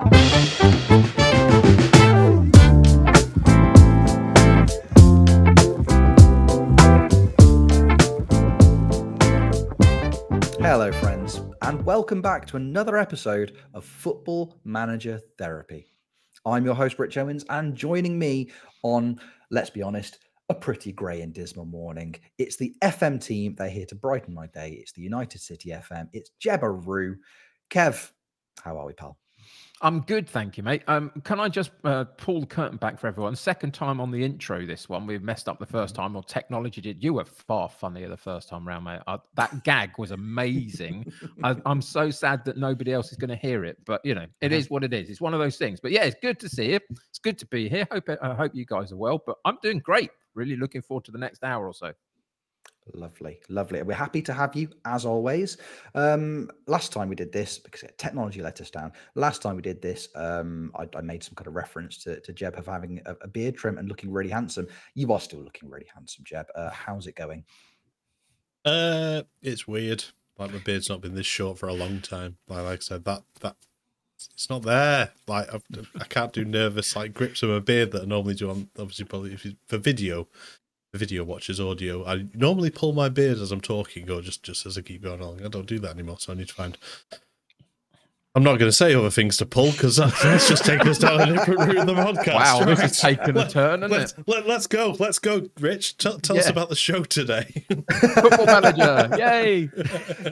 Hello, friends, and welcome back to another episode of Football Manager Therapy. I'm your host, Rich Owens, and joining me on, let's be honest, a pretty grey and dismal morning. It's the FM team. They're here to brighten my day. It's the United City FM. It's Jebba Roo. Kev, how are we, pal? I'm good, thank you, mate. Um, can I just uh, pull the curtain back for everyone? Second time on the intro, this one we've messed up the first time, or technology did. You were far funnier the first time round, mate. that gag was amazing. I, am so sad that nobody else is going to hear it, but you know, it is what it is. It's one of those things. But yeah, it's good to see you. It's good to be here. Hope I hope you guys are well. But I'm doing great. Really looking forward to the next hour or so. Lovely, lovely. We're happy to have you as always. Um, last time we did this because technology let us down. Last time we did this, um, I, I made some kind of reference to, to Jeb of having a, a, beard trim and looking really handsome. You are still looking really handsome, Jeb. Uh, how's it going? Uh, it's weird. Like my beard's not been this short for a long time. Like, like I said, that that it's not there. Like I've, I can not do nervous like grips of a beard that I normally do on obviously probably if you, for video video watches audio. I normally pull my beard as I'm talking or just, just as I keep going along. I don't do that anymore, so I need to find I'm not going to say other things to pull because let's just take us down a different route in the podcast. Wow, right? this is taking a turn, isn't let's, it? Let, us go. Let's go, Rich. Tell, tell yeah. us about the show today. Football manager, yay!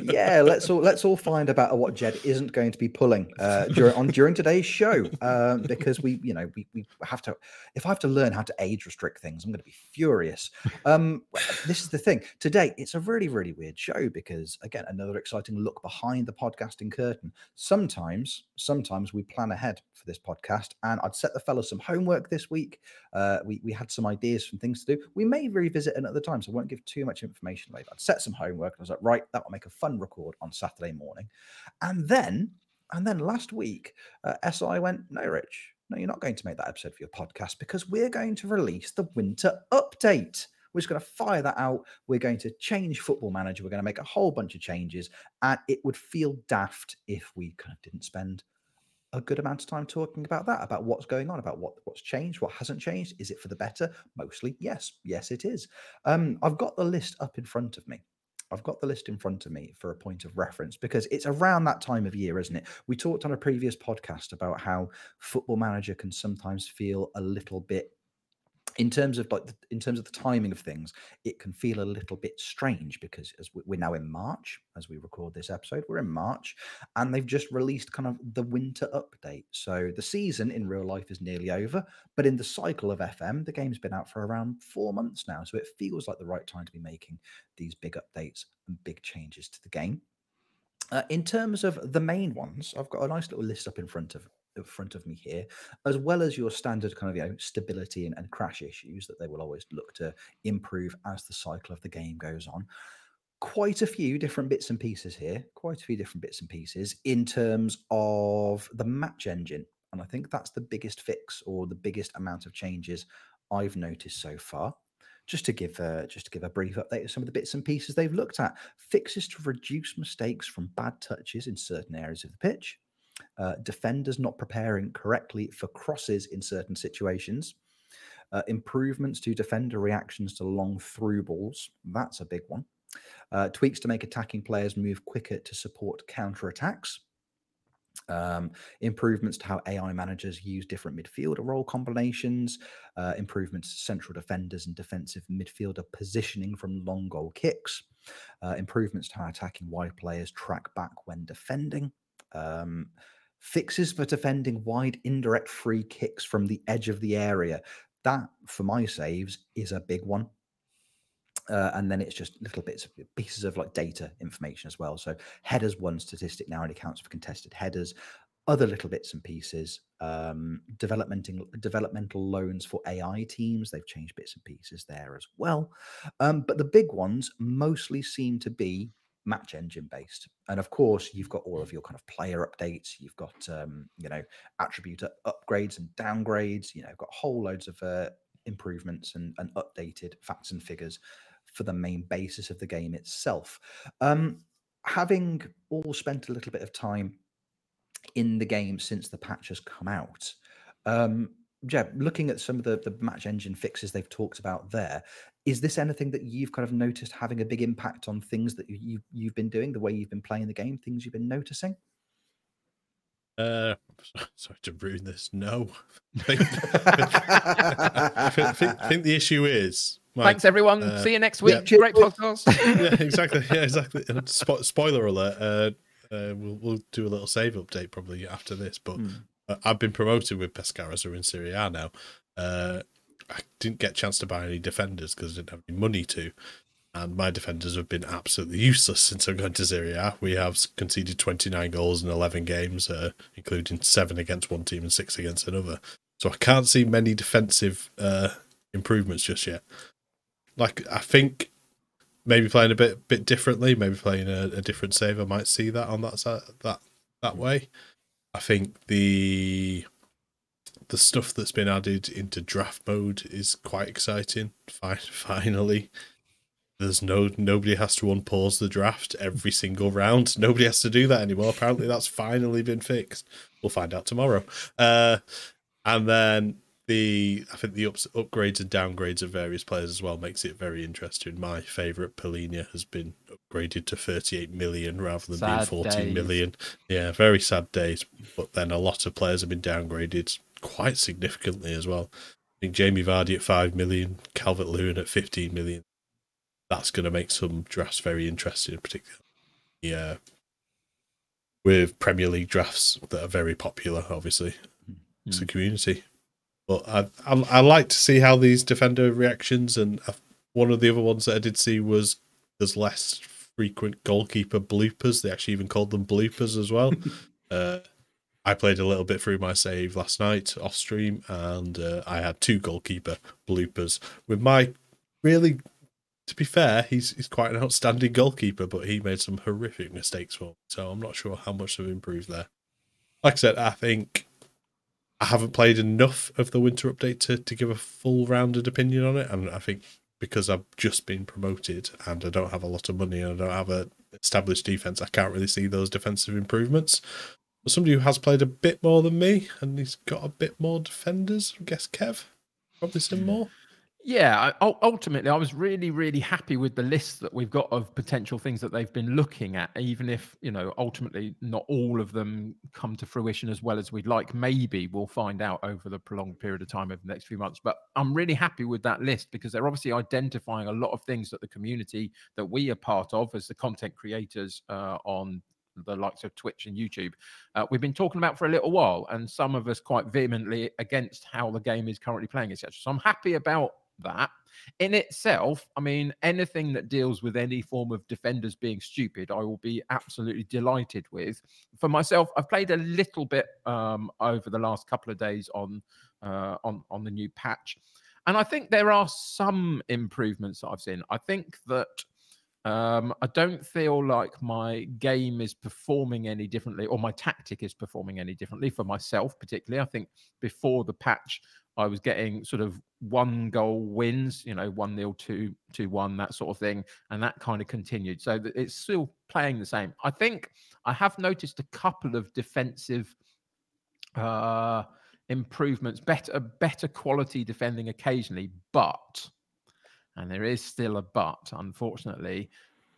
Yeah, let's all let's all find about what Jed isn't going to be pulling uh, during on during today's show uh, because we, you know, we, we have to. If I have to learn how to age restrict things, I'm going to be furious. Um, this is the thing. Today, it's a really really weird show because again, another exciting look behind the podcasting curtain. Some sometimes, sometimes we plan ahead for this podcast, and I'd set the fellows some homework this week. Uh, we we had some ideas, some things to do. We may revisit another time, so I won't give too much information later. I'd set some homework. I was like, right, that will make a fun record on Saturday morning, and then and then last week, uh, SI went, no, Rich, no, you're not going to make that episode for your podcast because we're going to release the winter update. We're just going to fire that out. We're going to change Football Manager. We're going to make a whole bunch of changes. And it would feel daft if we kind of didn't spend a good amount of time talking about that, about what's going on, about what what's changed, what hasn't changed. Is it for the better? Mostly, yes, yes, it is. Um, I've got the list up in front of me. I've got the list in front of me for a point of reference because it's around that time of year, isn't it? We talked on a previous podcast about how Football Manager can sometimes feel a little bit in terms of like the, in terms of the timing of things it can feel a little bit strange because as we're now in march as we record this episode we're in march and they've just released kind of the winter update. So the season in real life is nearly over but in the cycle of fm the game's been out for around four months now so it feels like the right time to be making these big updates and big changes to the game. Uh, in terms of the main ones, I've got a nice little list up in front of in front of me here, as well as your standard kind of you know stability and, and crash issues that they will always look to improve as the cycle of the game goes on. Quite a few different bits and pieces here, quite a few different bits and pieces in terms of the match engine. And I think that's the biggest fix or the biggest amount of changes I've noticed so far just to give a, just to give a brief update of some of the bits and pieces they've looked at. Fixes to reduce mistakes from bad touches in certain areas of the pitch uh, defenders not preparing correctly for crosses in certain situations, uh, improvements to defender reactions to long through balls. That's a big one. Uh, tweaks to make attacking players move quicker to support counter attacks. Um, improvements to how AI managers use different midfielder role combinations, uh, improvements to central defenders and defensive midfielder positioning from long goal kicks, uh, improvements to how attacking wide players track back when defending, um, fixes for defending wide indirect free kicks from the edge of the area. That, for my saves, is a big one. Uh, and then it's just little bits of pieces of like data information as well. So headers one statistic now only counts for contested headers. Other little bits and pieces, um, developmental developmental loans for AI teams. They've changed bits and pieces there as well. Um, but the big ones mostly seem to be match engine based. And of course you've got all of your kind of player updates. You've got um, you know attribute upgrades and downgrades. You know got whole loads of uh, improvements and, and updated facts and figures for the main basis of the game itself. Um, having all spent a little bit of time in the game since the patch has come out. Um, Jeb, looking at some of the, the match engine fixes they've talked about there, is this anything that you've kind of noticed having a big impact on things that you, you've been doing, the way you've been playing the game, things you've been noticing? Uh, sorry to ruin this. No, I think, I think, I think the issue is. Mike, Thanks, everyone. uh, See you next week. yeah. Great podcast. yeah, exactly. Yeah, exactly. Spo- spoiler alert. Uh, uh, we'll we'll do a little save update probably after this. But uh, I've been promoted with Pescara, so we're in Serie A now. Uh, I didn't get a chance to buy any defenders because I didn't have any money to. And my defenders have been absolutely useless since I've gone to Serie A. We have conceded 29 goals in 11 games, uh, including seven against one team and six against another. So I can't see many defensive uh, improvements just yet. Like I think maybe playing a bit bit differently, maybe playing a, a different save, I might see that on that side, that that way. I think the the stuff that's been added into draft mode is quite exciting. Finally, there's no nobody has to unpause the draft every single round. Nobody has to do that anymore. Apparently, that's finally been fixed. We'll find out tomorrow. Uh, and then the I think the ups, upgrades and downgrades of various players as well makes it very interesting. My favourite Polinia has been upgraded to 38 million rather than being Sad 14 days. million. Yeah, very sad days. But then a lot of players have been downgraded quite significantly as well. I think Jamie Vardy at 5 million, Calvert Lewin at 15 million. That's going to make some drafts very interesting, particularly yeah, with Premier League drafts that are very popular, obviously. It's a community. But I, I I like to see how these defender reactions and uh, one of the other ones that I did see was there's less frequent goalkeeper bloopers. They actually even called them bloopers as well. uh, I played a little bit through my save last night off stream, and uh, I had two goalkeeper bloopers. With my really, to be fair, he's he's quite an outstanding goalkeeper, but he made some horrific mistakes for me. So I'm not sure how much they've improved there. Like I said, I think I haven't played enough of the winter update to, to give a full rounded opinion on it. And I think because I've just been promoted and I don't have a lot of money and I don't have a established defense, I can't really see those defensive improvements. But somebody who has played a bit more than me and he's got a bit more defenders, I guess Kev, probably some more. Yeah, I, ultimately, I was really, really happy with the list that we've got of potential things that they've been looking at, even if, you know, ultimately not all of them come to fruition as well as we'd like. Maybe we'll find out over the prolonged period of time over the next few months. But I'm really happy with that list because they're obviously identifying a lot of things that the community that we are part of as the content creators uh, on the likes of Twitch and YouTube, uh, we've been talking about for a little while, and some of us quite vehemently against how the game is currently playing, etc. So I'm happy about that. In itself, I mean, anything that deals with any form of defenders being stupid, I will be absolutely delighted with. For myself, I've played a little bit um, over the last couple of days on uh, on on the new patch, and I think there are some improvements that I've seen. I think that um, I don't feel like my game is performing any differently, or my tactic is performing any differently for myself, particularly. I think before the patch, I was getting sort of one goal wins, you know, one nil, two, two, one, that sort of thing, and that kind of continued. So it's still playing the same. I think I have noticed a couple of defensive uh improvements, better, better quality defending occasionally, but and there is still a but, unfortunately.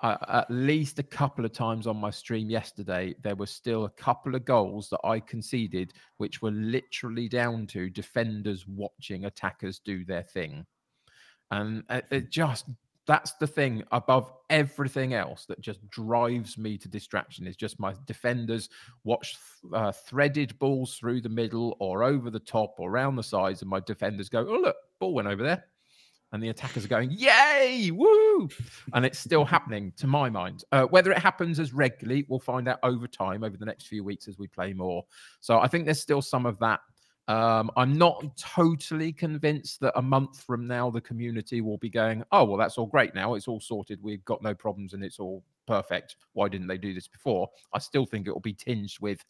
Uh, at least a couple of times on my stream yesterday, there were still a couple of goals that I conceded, which were literally down to defenders watching attackers do their thing. And it, just, that's the thing above everything else that just drives me to distraction is just my defenders watch uh, threaded balls through the middle or over the top or around the sides, and my defenders go, oh, look, ball went over there and the attackers are going, "Yay, woo!" And it's still happening, to my mind. Uh, whether it happens as regularly, we'll find out over time, over the next few weeks as we play more. So I think there's still some of that. Um, I'm not totally convinced that a month from now the community will be going, "Oh, well, that's all great now. It's all sorted. We've got no problems, and it's all perfect. Why didn't they do this before?" I still think it will be tinged with.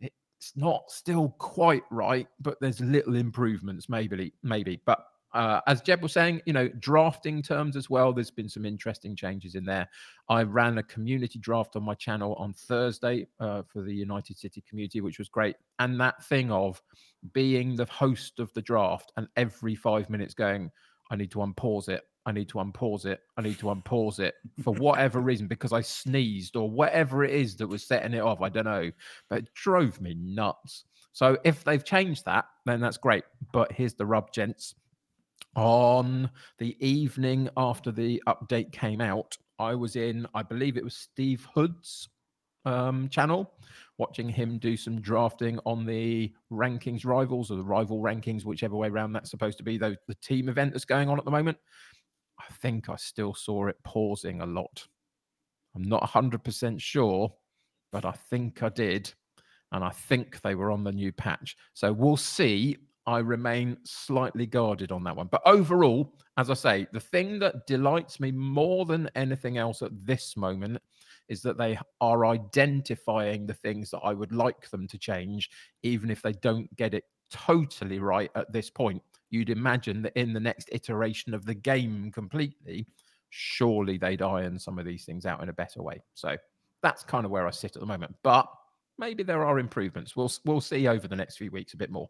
It's not still quite right, but there's little improvements, maybe, maybe. But uh, as Jeb was saying, you know, drafting terms as well. There's been some interesting changes in there. I ran a community draft on my channel on Thursday uh, for the United City community, which was great. And that thing of being the host of the draft and every five minutes going, I need to unpause it. I need to unpause it. I need to unpause it for whatever reason because I sneezed or whatever it is that was setting it off. I don't know, but it drove me nuts. So if they've changed that, then that's great. But here's the rub, gents on the evening after the update came out, I was in, I believe it was Steve Hood's um, channel, watching him do some drafting on the rankings rivals or the rival rankings, whichever way around that's supposed to be, the, the team event that's going on at the moment. I think I still saw it pausing a lot. I'm not 100% sure, but I think I did. And I think they were on the new patch. So we'll see I remain slightly guarded on that one. But overall, as I say, the thing that delights me more than anything else at this moment is that they are identifying the things that I would like them to change, even if they don't get it totally right at this point. You'd imagine that in the next iteration of the game completely, surely they'd iron some of these things out in a better way. So that's kind of where I sit at the moment. But maybe there are improvements. We'll we'll see over the next few weeks a bit more.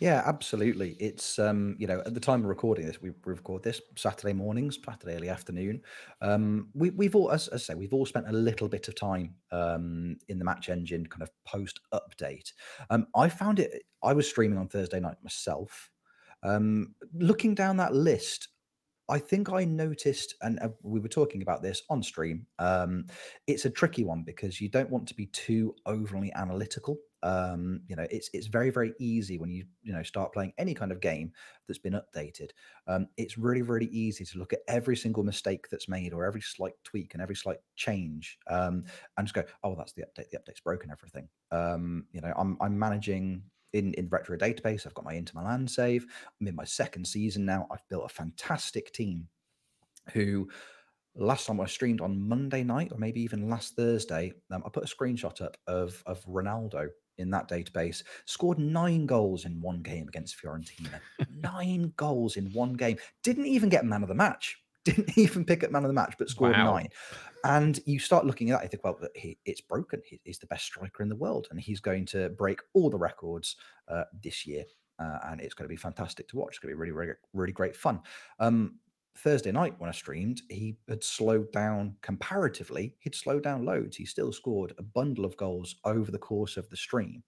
Yeah, absolutely. It's um, you know, at the time of recording this, we record this Saturday mornings, Saturday early afternoon. Um, we, we've all, as, as I say, we've all spent a little bit of time um, in the match engine kind of post update. Um, I found it. I was streaming on Thursday night myself. Um, looking down that list, I think I noticed, and uh, we were talking about this on stream. Um, it's a tricky one because you don't want to be too overly analytical um, you know it's it's very very easy when you you know start playing any kind of game that's been updated. Um, it's really really easy to look at every single mistake that's made or every slight tweak and every slight change um, and just go oh that's the update the update's broken everything. Um, you know i'm i'm managing in in retro database. I've got my Inter Milan save. I'm in my second season now. I've built a fantastic team who last time I streamed on Monday night, or maybe even last Thursday, um, I put a screenshot up of of Ronaldo in that database, scored nine goals in one game against Fiorentina. nine goals in one game. Didn't even get man of the match. Didn't even pick up man of the match, but scored wow. nine. And you start looking at that, you think, well, he, it's broken. He, he's the best striker in the world, and he's going to break all the records uh, this year. Uh, and it's going to be fantastic to watch. It's going to be really, really, really great fun. Um, Thursday night when I streamed, he had slowed down comparatively. He'd slowed down loads. He still scored a bundle of goals over the course of the stream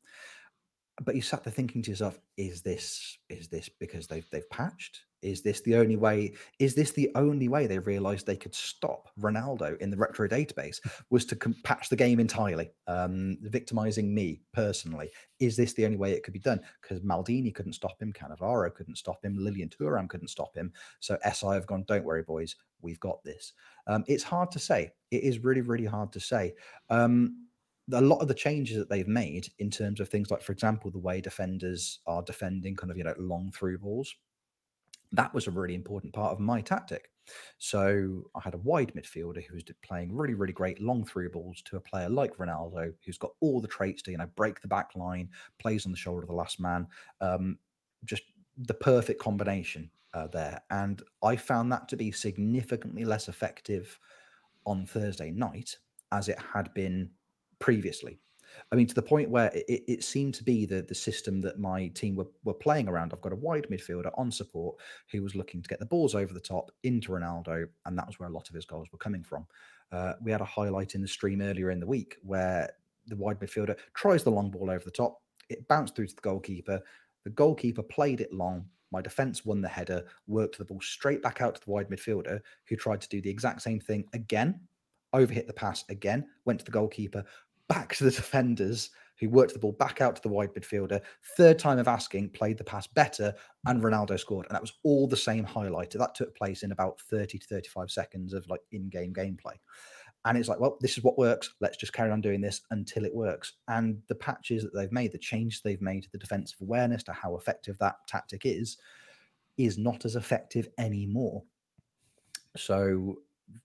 but you sat there thinking to yourself, is this is this because they've they've patched? Is this the only way? Is this the only way they realized they could stop Ronaldo in the retro database was to patch the game entirely, um, victimizing me personally? Is this the only way it could be done? Because Maldini couldn't stop him, Cannavaro couldn't stop him, Lilian Thuram couldn't stop him. So SI have gone, don't worry, boys, we've got this. Um, it's hard to say. It is really, really hard to say. Um, a lot of the changes that they've made in terms of things like, for example, the way defenders are defending kind of, you know, long through balls, that was a really important part of my tactic. So I had a wide midfielder who was playing really, really great long through balls to a player like Ronaldo, who's got all the traits to, you know, break the back line, plays on the shoulder of the last man. Um, just the perfect combination uh, there. And I found that to be significantly less effective on Thursday night as it had been previously. I mean, to the point where it, it, seemed to be the, the system that my team were, were playing around. I've got a wide midfielder on support who was looking to get the balls over the top into Ronaldo, and that was where a lot of his goals were coming from. Uh, we had a highlight in the stream earlier in the week where the wide midfielder tries the long ball over the top. It bounced through to the goalkeeper. The goalkeeper played it long. My defense won the header, worked the ball straight back out to the wide midfielder, who tried to do the exact same thing again, overhit the pass again, went to the goalkeeper, back to the defenders who worked the ball back out to the wide midfielder. Third time of asking, played the pass better, and Ronaldo scored. And that was all the same highlighter. That took place in about 30 to 35 seconds of like in game gameplay. And it's like, well, this is what works. Let's just carry on doing this until it works. And the patches that they've made, the changes they've made to the defensive awareness to how effective that tactic is, is not as effective anymore. So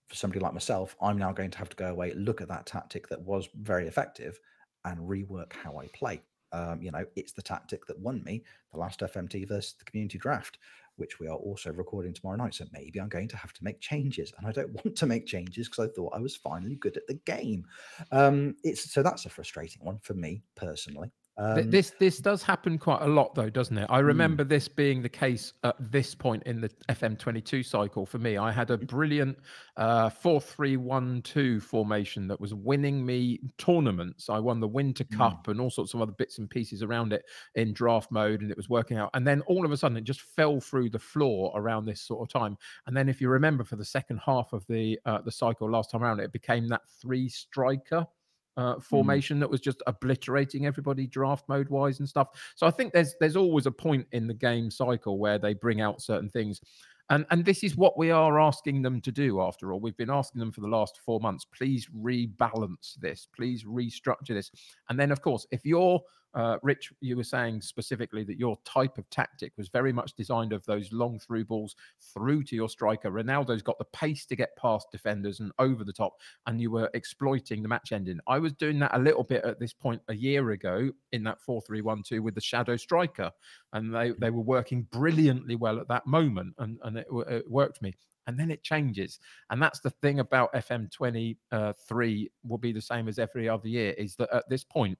for somebody like myself, I'm now going to have to go away, look at that tactic that was very effective, and rework how I play. Um, you know, it's the tactic that won me the last FMT versus the community draft. which we are also recording tomorrow night. So maybe I'm going to have to make changes, and I don't want to make changes because I thought I was finally good at the game. Um, it's so that's a frustrating one for me personally. Um, this this does happen quite a lot though doesn't it? I Hmm. remember this being the case at this point in the fm22 cycle for me. I had a brilliant uh 4-3-1-2 formation that was winning me tournaments. I won the winter Mm. cup and all sorts of other bits and pieces around it in draft mode and it was working out. And then all of a sudden it just fell through the floor around this sort of time. And then if you remember for the second half of the uh, the cycle last time around it became that three striker uh, formation that was just obliterating everybody draft mode wise and stuff. So I think there's there's always a point in the game cycle where they bring out certain things. And and this is what we are asking them to do after all. We've been asking them for the last 4 months, please rebalance this, please restructure this. And then of course, if you're uh, Rich, you were saying specifically that your type of tactic was very much designed of those long through balls through to your striker. Ronaldo's got the pace to get past defenders and over the top and you were exploiting the match engine. I was doing that a little bit at this point a year ago in that 4 3 1 2 with the shadow striker. And they, they were working brilliantly well at that moment and, and it, it worked for me. And then it changes. And that's the thing about FM23 will be the same as every other year is that at this point,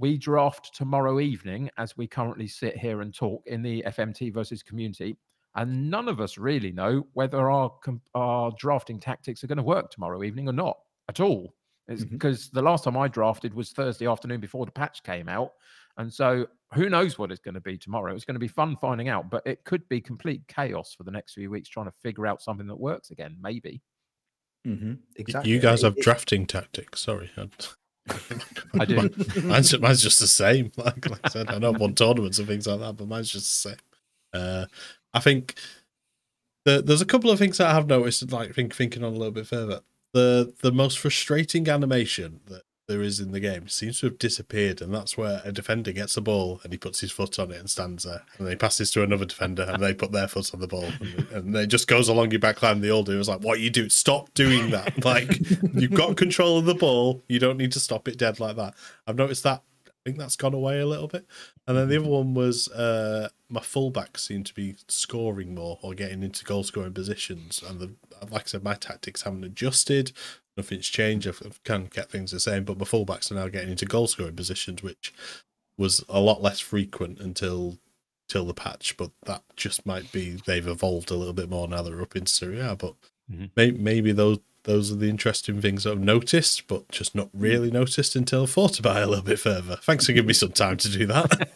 we draft tomorrow evening as we currently sit here and talk in the FMT versus community. And none of us really know whether our our drafting tactics are going to work tomorrow evening or not at all. It's Mhm. because the last time I drafted was Thursday afternoon before the patch came out. And so who knows what it's going to be tomorrow? It's going to be fun finding out, but it could be complete chaos for the next few weeks trying to figure out something that works again, maybe. mhm, exactly. You guys have it- drafting tactics. Sorry. I- do. Mine- mine's, mine's just the same. Like, like I said, I know I've won tournaments and things like that, but mine's just the same. Uh, I think the, there's a couple of things that I have noticed, like think, thinking on a little bit further. The the most frustrating animation that there is in the game seems to have disappeared, and that's where a defender gets the ball and he puts his foot on it and stands there, and then he passes to another defender and they put their foot on the ball, and, and it just goes along your back line. They all do. It's like, what you do? Stop doing that! Like you've got control of the ball, you don't need to stop it dead like that. I've noticed that. I think that's gone away a little bit. And then the other one was uh, my fullback seemed to be scoring more or getting into goal scoring positions. And the, like I said, my tactics haven't adjusted. Nothing's changed. I've, I've kind of kept things the same, but my fullbacks are now getting into goal scoring positions, which was a lot less frequent until till the patch. But that just might be they've evolved a little bit more now they're up in Serie A. But Mhm. may, maybe those those are the interesting things I've noticed, but just not really noticed until I thought about it a little bit further. Thanks for giving me some time to do that.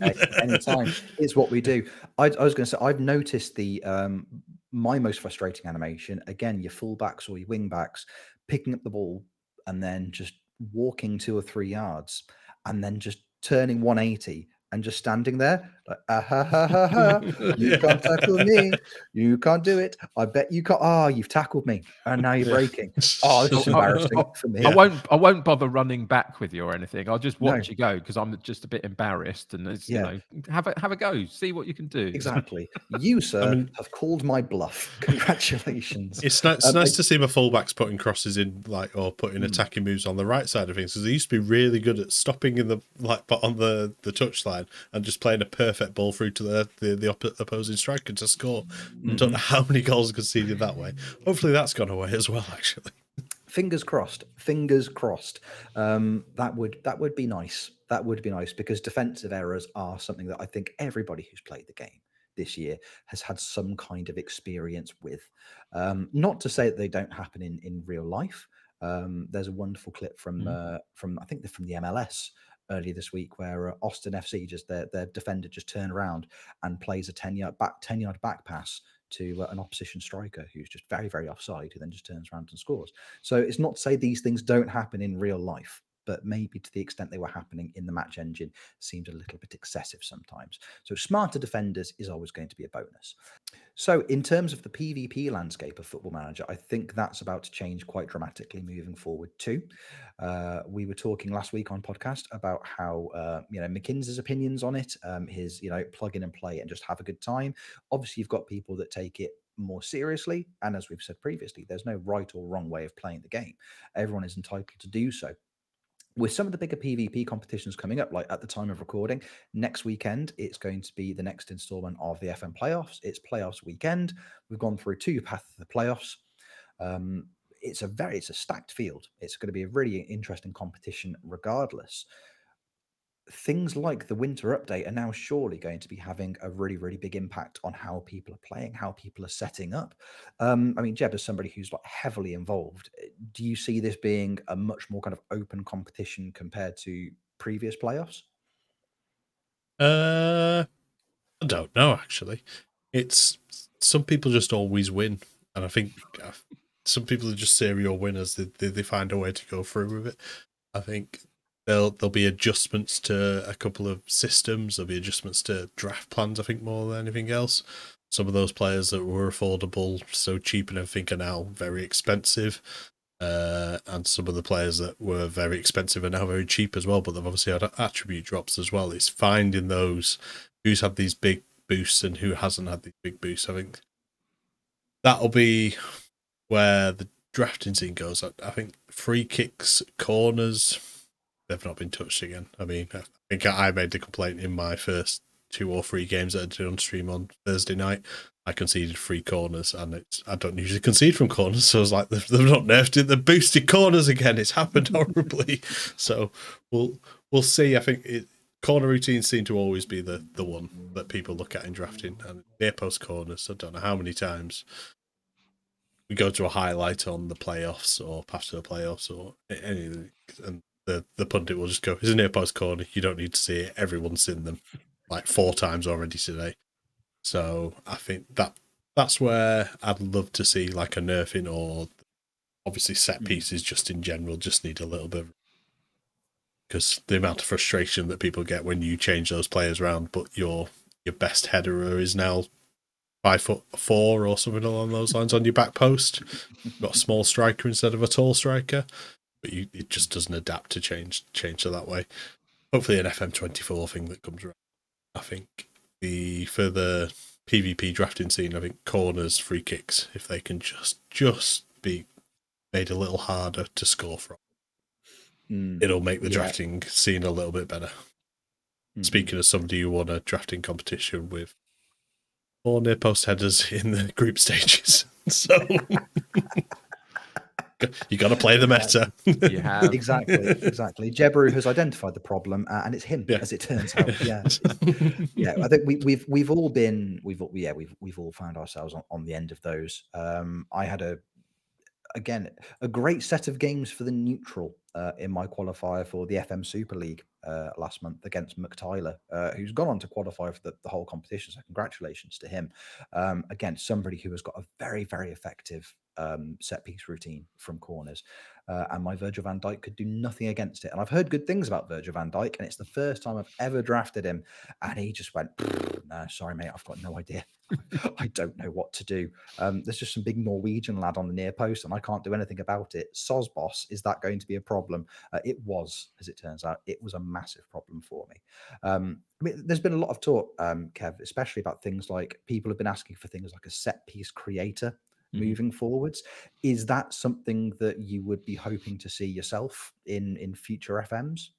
Hey, anytime. it's what we do. I, I was going to say I've noticed the um, my most frustrating animation again. Your fullbacks or your wingbacks picking up the ball and then just walking two or three yards and then just turning 180 and just standing there like ah, ha ha ha ha. You can't tackle me. You can't do it. I bet you can't. Ah, you've tackled me, and now you're breaking. Oh, this is Oh, oh, embarrassing oh, for me. I won't. I won't bother running back with you or anything. I'll just No. watch you go because I'm just a bit embarrassed. And it's Yeah. you know, have a have a go. See what you can do. Exactly. You, sir, mean- have called my bluff. Congratulations. It's nice, it's Um, nice I- to see my fullbacks putting crosses in, like, or putting Mm. attacking moves on the right side of things. Because they used to be really good at stopping in the like, but on the the touchline and just playing a perfect ball through to the the, the oppo- opposing striker to score. I don't know how many goals conceded that way. Hopefully, that's gone away as well. Actually, fingers crossed fingers crossed um that would that would be nice that would be nice because defensive errors are something that i think everybody who's played the game this year has had some kind of experience with um not to say that they don't happen in in real life um there's a wonderful clip from Mhm. uh from i think they're from the mls earlier this week where uh, austin fc just their, their defender just turned around and plays a 10 yard back 10 yard back pass to uh, an opposition striker who's just very very offside who then just turns around and scores. So it's not to say these things don't happen in real life, but maybe to the extent they were happening in the match engine seemed a little bit excessive sometimes. So smarter defenders is always going to be a bonus. So in terms of the PvP landscape of Football Manager, I think that's about to change quite dramatically moving forward too. Uh, we were talking last week on podcast about how uh, you know McKinsey's opinions on it, um, his you know plug in and play and just have a good time. Obviously, you've got people that take it more seriously, and as we've said previously, there's no right or wrong way of playing the game. Everyone is entitled to do so. With some of the bigger PvP competitions coming up, like at the time of recording, next weekend, it's going to be the next installment of the FM playoffs. It's playoffs weekend. We've gone through two paths of the playoffs. Um, it's a very, it's a stacked field. It's going to be a really interesting competition regardless things like the winter update are now surely going to be having a really, really big impact on how people are playing, how people are setting up. Um, I mean, Jeb, as somebody who's like heavily involved, eh, do you see this being a much more kind of open competition compared to previous playoffs? Uh, I don't know. Actually, it's some people just always win, and I think uh, some people are just serial winners. They, they, they find a way to go through with it. I think There'll there'll be adjustments to a couple of systems. There'll be adjustments to draft plans. I think more than anything else. Some of those players that were affordable, so cheap and everything, are now very expensive. Uh, and some of the players that were very expensive are now very cheap as well. But they've obviously had attribute drops as well. It's finding those who's had these big boosts and who hasn't had these big boosts. I think that'll be where the drafting scene goes. I, I think free kicks, corners, they've not been touched again. I mean, I think I made the complaint in my first two or three games that I did on stream on Thursday night. I conceded three corners, and it's I don't usually concede from corners, so I was like, they've, they've not nerfed it. They've boosted corners again. It's happened horribly. so we'll we'll see. I think it, corner routines seem to always be the the one that people look at in drafting, and near post corners. I don't know how many times we go to a highlight on the playoffs or path to the playoffs or anything, and the the pundit will just go, "It's a near post corner. You don't need to see it. Everyone's seen them like four times already today." So I think that that's where I'd love to see like a nerfing or obviously set hmm. pieces just in general just need a little bit because the amount of frustration that people get when you change those players around, but your your best header is now five foot four or something along those lines on your back post. You've got a small striker instead of a tall striker but you, it just doesn't adapt to change change to that way. Hopefully, an FM24 thing that comes around. I think the further PvP drafting scene, I think corners, free kicks, if they can just just be made a little harder to score from, mm, it'll make the yeah. drafting scene a little bit better. Mm. Speaking of somebody who won a drafting competition with four near post headers in the group stages, so you got to play the meta. you have exactly, exactly. Jebru has identified the problem, uh, and it's him, yeah. as it turns out. Yeah, yeah. I think we, we've we've all been we've yeah we've we've all found ourselves on, on the end of those. Um, I had a again a great set of games for the neutral uh, in my qualifier for the FM Super League uh, last month against McTyler, uh, who's gone on to qualify for the, the whole competition. So congratulations to him. Um, against somebody who has got a very very effective um, set piece routine from corners. Uh, and my Virgil van Dijk could do nothing against it. And I've heard good things about Virgil van Dijk, and it's the first time I've ever drafted him. And he just went, no, sorry, mate, I've got no idea. I don't know what to do. Um, there's just some big Norwegian lad on the near post, and I can't do anything about it. Sosbos, is that going to be a problem? Uh, it was, as it turns out, it was a massive problem for me. Um, I mean, there's been a lot of talk, um, Kev, especially about things like people have been asking for things like a set piece creator mm-hmm. moving forwards. Is that something that you would be hoping to see yourself in in future FMs?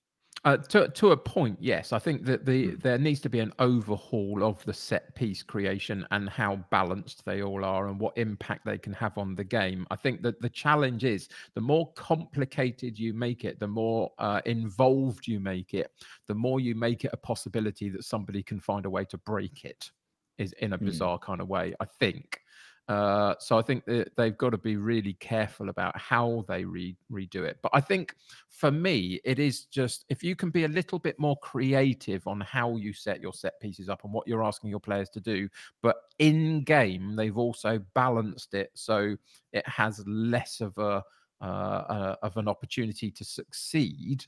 Uh, to to a point, yes. I think that the mm. there needs to be an overhaul of the set piece creation and how balanced they all are and what impact they can have on the game. I think that the challenge is the more complicated you make it, the more uh, involved you make it, the more you make it a possibility that somebody can find a way to break it. Is in a mm. bizarre mm. kind of way. I think. Uh, so I think that they've got to be really careful about how they re- redo it. But I think for me, it is just if you can be a little bit more creative on how you set your set pieces up and what you're asking your players to do, but in game they've also balanced it so it has less of a uh, uh, of an opportunity to succeed.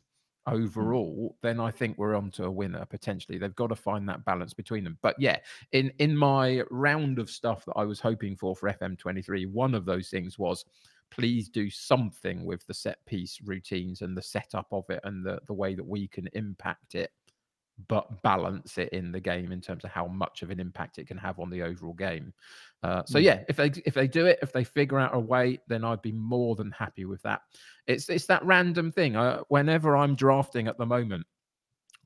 Mm. overall, then I think we're on to a winner potentially. They've got to find that balance between them. But yeah, in in my round of stuff that I was hoping for for FM23, one of those things was please do something with the set piece routines and the setup of it and the the way that we can impact it but balance it in the game in terms of how much of an impact it can have on the overall game. Uh, so Mm. yeah, if they if they do it, if they figure out a way, then I'd be more than happy with that. It's it's that random thing. Uh, whenever I'm drafting at the moment,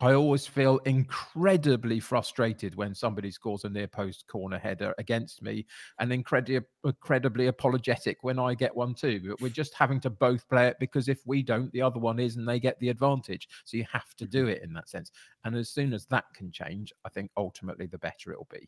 I always feel incredibly frustrated when somebody scores a near post corner header against me, and incredibly incredibly apologetic when I get one too. But we're just having to both play it because if we don't, the other one is, and they get the advantage. So you have to do mm-hmm. it in that sense. And as soon as that can change, I think ultimately the better it'll be.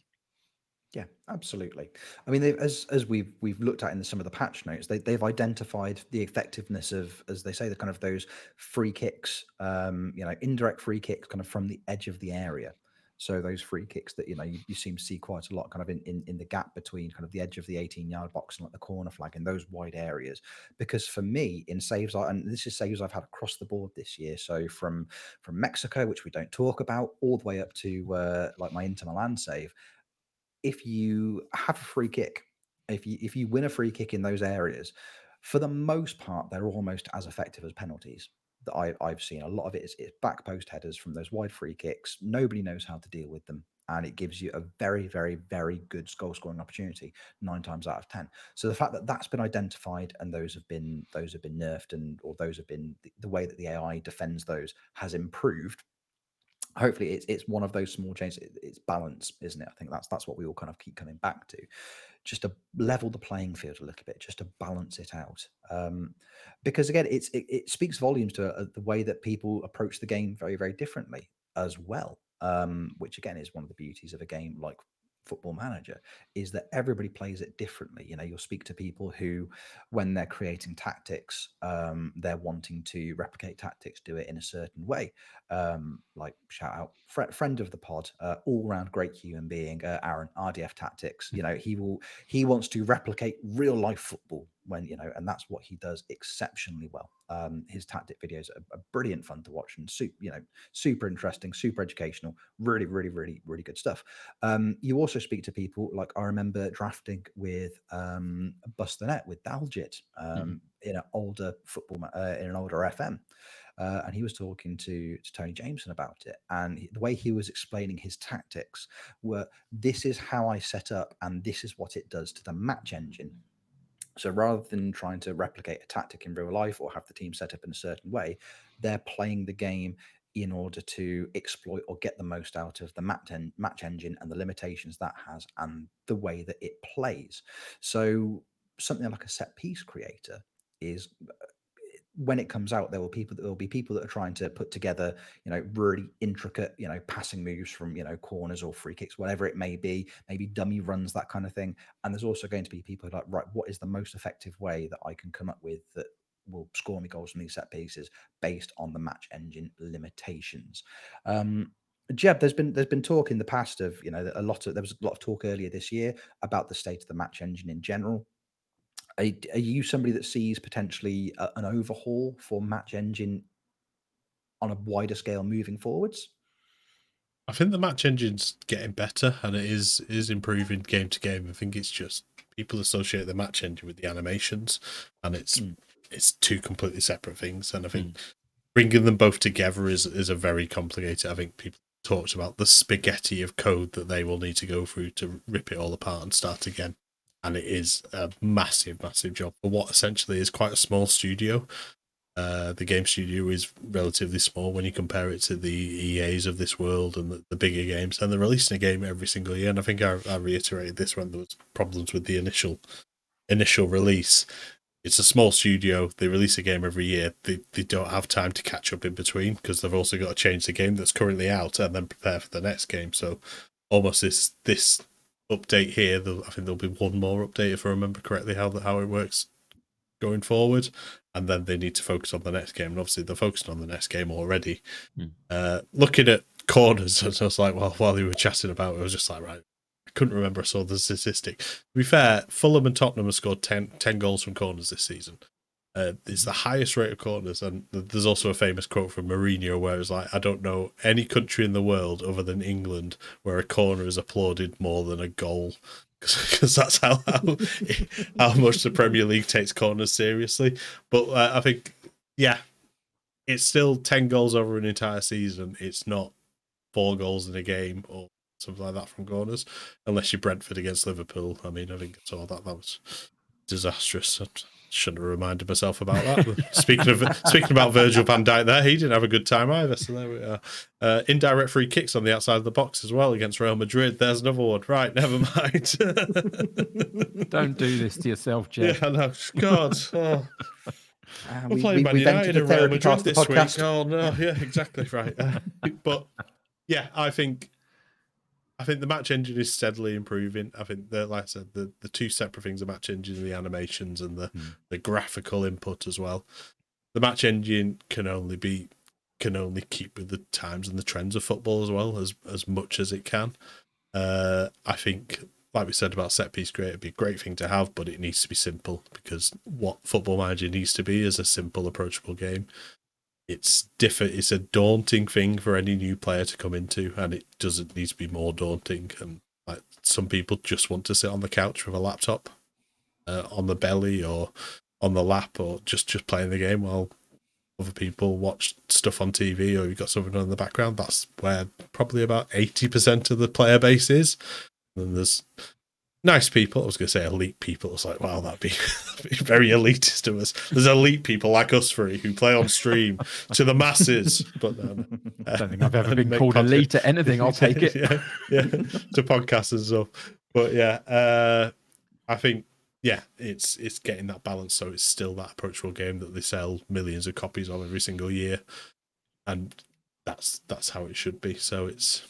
Yeah, absolutely. I mean, they've, as as we've we've looked at in some of the patch notes, they they've identified the effectiveness of, as they say, the kind of those free kicks, um, you know, indirect free kicks, kind of from the edge of the area. So those free kicks that you know you, you seem to see quite a lot, kind of in, in in the gap between kind of the edge of the 18 yard box and like the corner flag in those wide areas. Because for me, in saves, I, and this is saves I've had across the board this year. So from from Mexico, which we don't talk about, all the way up to uh, like my Inter Milan save if you have a free kick, if you if you win a free kick in those areas, for the most part, they're almost as effective as penalties that I, I've seen. A lot of it is, is back post headers from those wide free kicks. Nobody knows how to deal with them. And it gives you a very, very, very good goal scoring opportunity nine times out of ten. So the fact that that's been identified and those have been those have been nerfed and or those have been the, the way that the AI defends those has improved hopefully it's it's one of those small changes. It, it's balance isn't it? I think that's that's what we all kind of keep coming back to. Just to level the playing field a little bit just to balance it out. Um because again it's it, it speaks volumes to uh, the way that people approach the game very very differently as well. Um which again is one of the beauties of a game like football manager is that everybody plays it differently. You know you'll speak to people who when they're creating tactics um they're wanting to replicate tactics do it in a certain way um, like shout out fr- friend of the pod, uh, all round great human being, uh, Aaron RDF Tactics. You know, he will he wants to replicate real life football when you know, and that's what he does exceptionally well. Um, his tactic videos are, are brilliant fun to watch and super, you know, super interesting, super educational, really, really, really, really good stuff. Um, you also speak to people like I remember drafting with um, Bust the Net with Daljit um, in an older football uh, in an older FM uh, and he was talking to, to Tony Jameson about it. And he- the way he was explaining his tactics were this is how I set up, and this is what it does to the match engine. So rather than trying to replicate a tactic in real life or have the team set up in a certain way, they're playing the game in order to exploit or get the most out of the match, en- match engine and the limitations that has and the way that it plays. So something like a set piece creator is when it comes out, there will people there will be people that are trying to put together, you know, really intricate, you know, passing moves from you know corners or free kicks, whatever it may be, maybe dummy runs, that kind of thing. And there's also going to be people like, right, what is the most effective way that I can come up with that will score me goals from these set pieces based on the match engine limitations. Um, Jeb, there's been there's been talk in the past of you know a lot of there was a lot of talk earlier this year about the state of the match engine in general. Are, are you somebody that sees potentially a, an overhaul for Match Engine on a wider scale moving forwards? I think the match engine's getting better and it is is improving game to game. I think it's just people associate the match engine with the animations, and it's Mm. it's two completely separate things. And I think bringing them both together is is a very complicated. I think people talked about the spaghetti of code that they will need to go through to rip it all apart and start again. And it is a massive, massive job for what essentially is quite a small studio. Uh, the game studio is relatively small when you compare it to the EAs of this world and the, the bigger games. And they're releasing a game every single year. And I think I, I reiterated this when there was problems with the initial initial release. It's a small studio. They release a game every year. They they don't have time to catch up in between because they've also got to change the game that's currently out and then prepare for the next game. So almost this this update here. I think there'll be one more update if I remember correctly how the, how it works going forward, and then they need to focus on the next game. And obviously, they're focused on the next game already. Hmm. Uh, looking at corners, I was like, well, while they were chatting about it, I was just like, right. I couldn't remember. I saw the statistic. To be fair, Fulham and Tottenham have scored 10, 10 goals from corners this season. Uh, it's the highest rate of corners, and there's also a famous quote from Mourinho where it's like, "I don't know any country in the world other than England where a corner is applauded more than a goal." because that's how, how how much the Premier League takes corners seriously. But uh, I think, yeah, it's still ten goals over an entire season. It's not four goals in a game or something like that from corners, unless you're Brentford against Liverpool. I mean, I think it's all that. That was disastrous. I shouldn't have reminded myself about that. speaking of speaking about Virgil van Dijk, there he didn't have a good time either. So there we are. Uh, indirect free kicks on the outside of the box as well against Real Madrid. There's another one. Right, never mind. Don't do this to yourself, Jeff. Yeah, I know. God. Oh. Uh, We're we, playing we, Man United and Real Madrid past the this week. Oh no, yeah, exactly right. Uh, but yeah, I think I think the match engine is steadily improving. I think that, like I said, the, the two separate things: the match engine and the animations and the Hmm. the graphical input as well. The match engine can only be can only keep with the times and the trends of football as well as as much as it can. Uh, I think, like we said about set piece great it'd be a great thing to have, but it needs to be simple because what Football Manager needs to be is a simple, approachable game. It's different. It's a daunting thing for any new player to come into, and it doesn't need to be more daunting. And like some people just want to sit on the couch with a laptop, uh, on the belly or on the lap, or just just playing the game while other people watch stuff on TV or you've got something on in the background. That's where probably about eighty percent of the player base is. And there's nice people. I was going to say elite people. It's like, wow, that'd be, that'd be very elitist of us. There's elite people like us three who play on stream to the masses. But no, no. I don't think I've ever been called elite at anything. I'll take it. yeah, yeah, to podcasts and stuff. But yeah, uh, I think yeah, it's it's getting that balance so it's still that approachable game that they sell millions of copies of every single year, and that's that's how it should be. So it's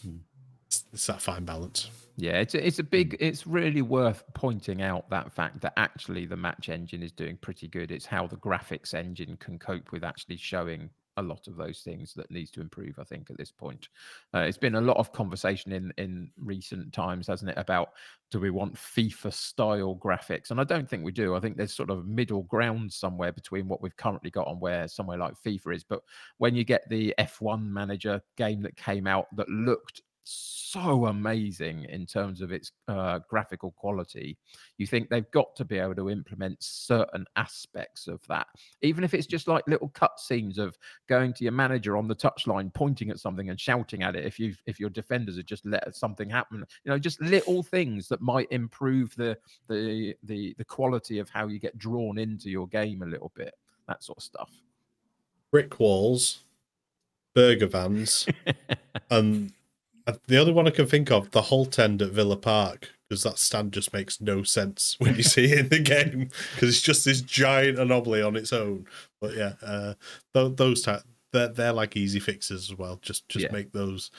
it's, it's that fine balance. Yeah, it's a, it's a big. It's really worth pointing out that fact that actually the match engine is doing pretty good. It's how the graphics engine can cope with actually showing a lot of those things that needs to improve. I think at this point, uh, it's been a lot of conversation in in recent times, hasn't it? About do we want FIFA style graphics? And I don't think we do. I think there's sort of middle ground somewhere between what we've currently got and where somewhere like FIFA is. But when you get the F1 manager game that came out that looked so amazing in terms of its uh, graphical quality, you think they've got to be able to implement certain aspects of that, even if it's just like little cut scenes of going to your manager on the touchline, pointing at something and shouting at it. If you if your defenders have just let something happen, you know, just little things that might improve the the the the quality of how you get drawn into your game a little bit, that sort of stuff. Brick walls, burger vans, and uh, the other one I can think of, the Holte End at Villa Park, because that stand just makes no sense when you see it in the game, because it's just this giant anomaly on its own. But yeah, uh, th- those type, they're they're like easy fixes as well. Just just Yeah. make those,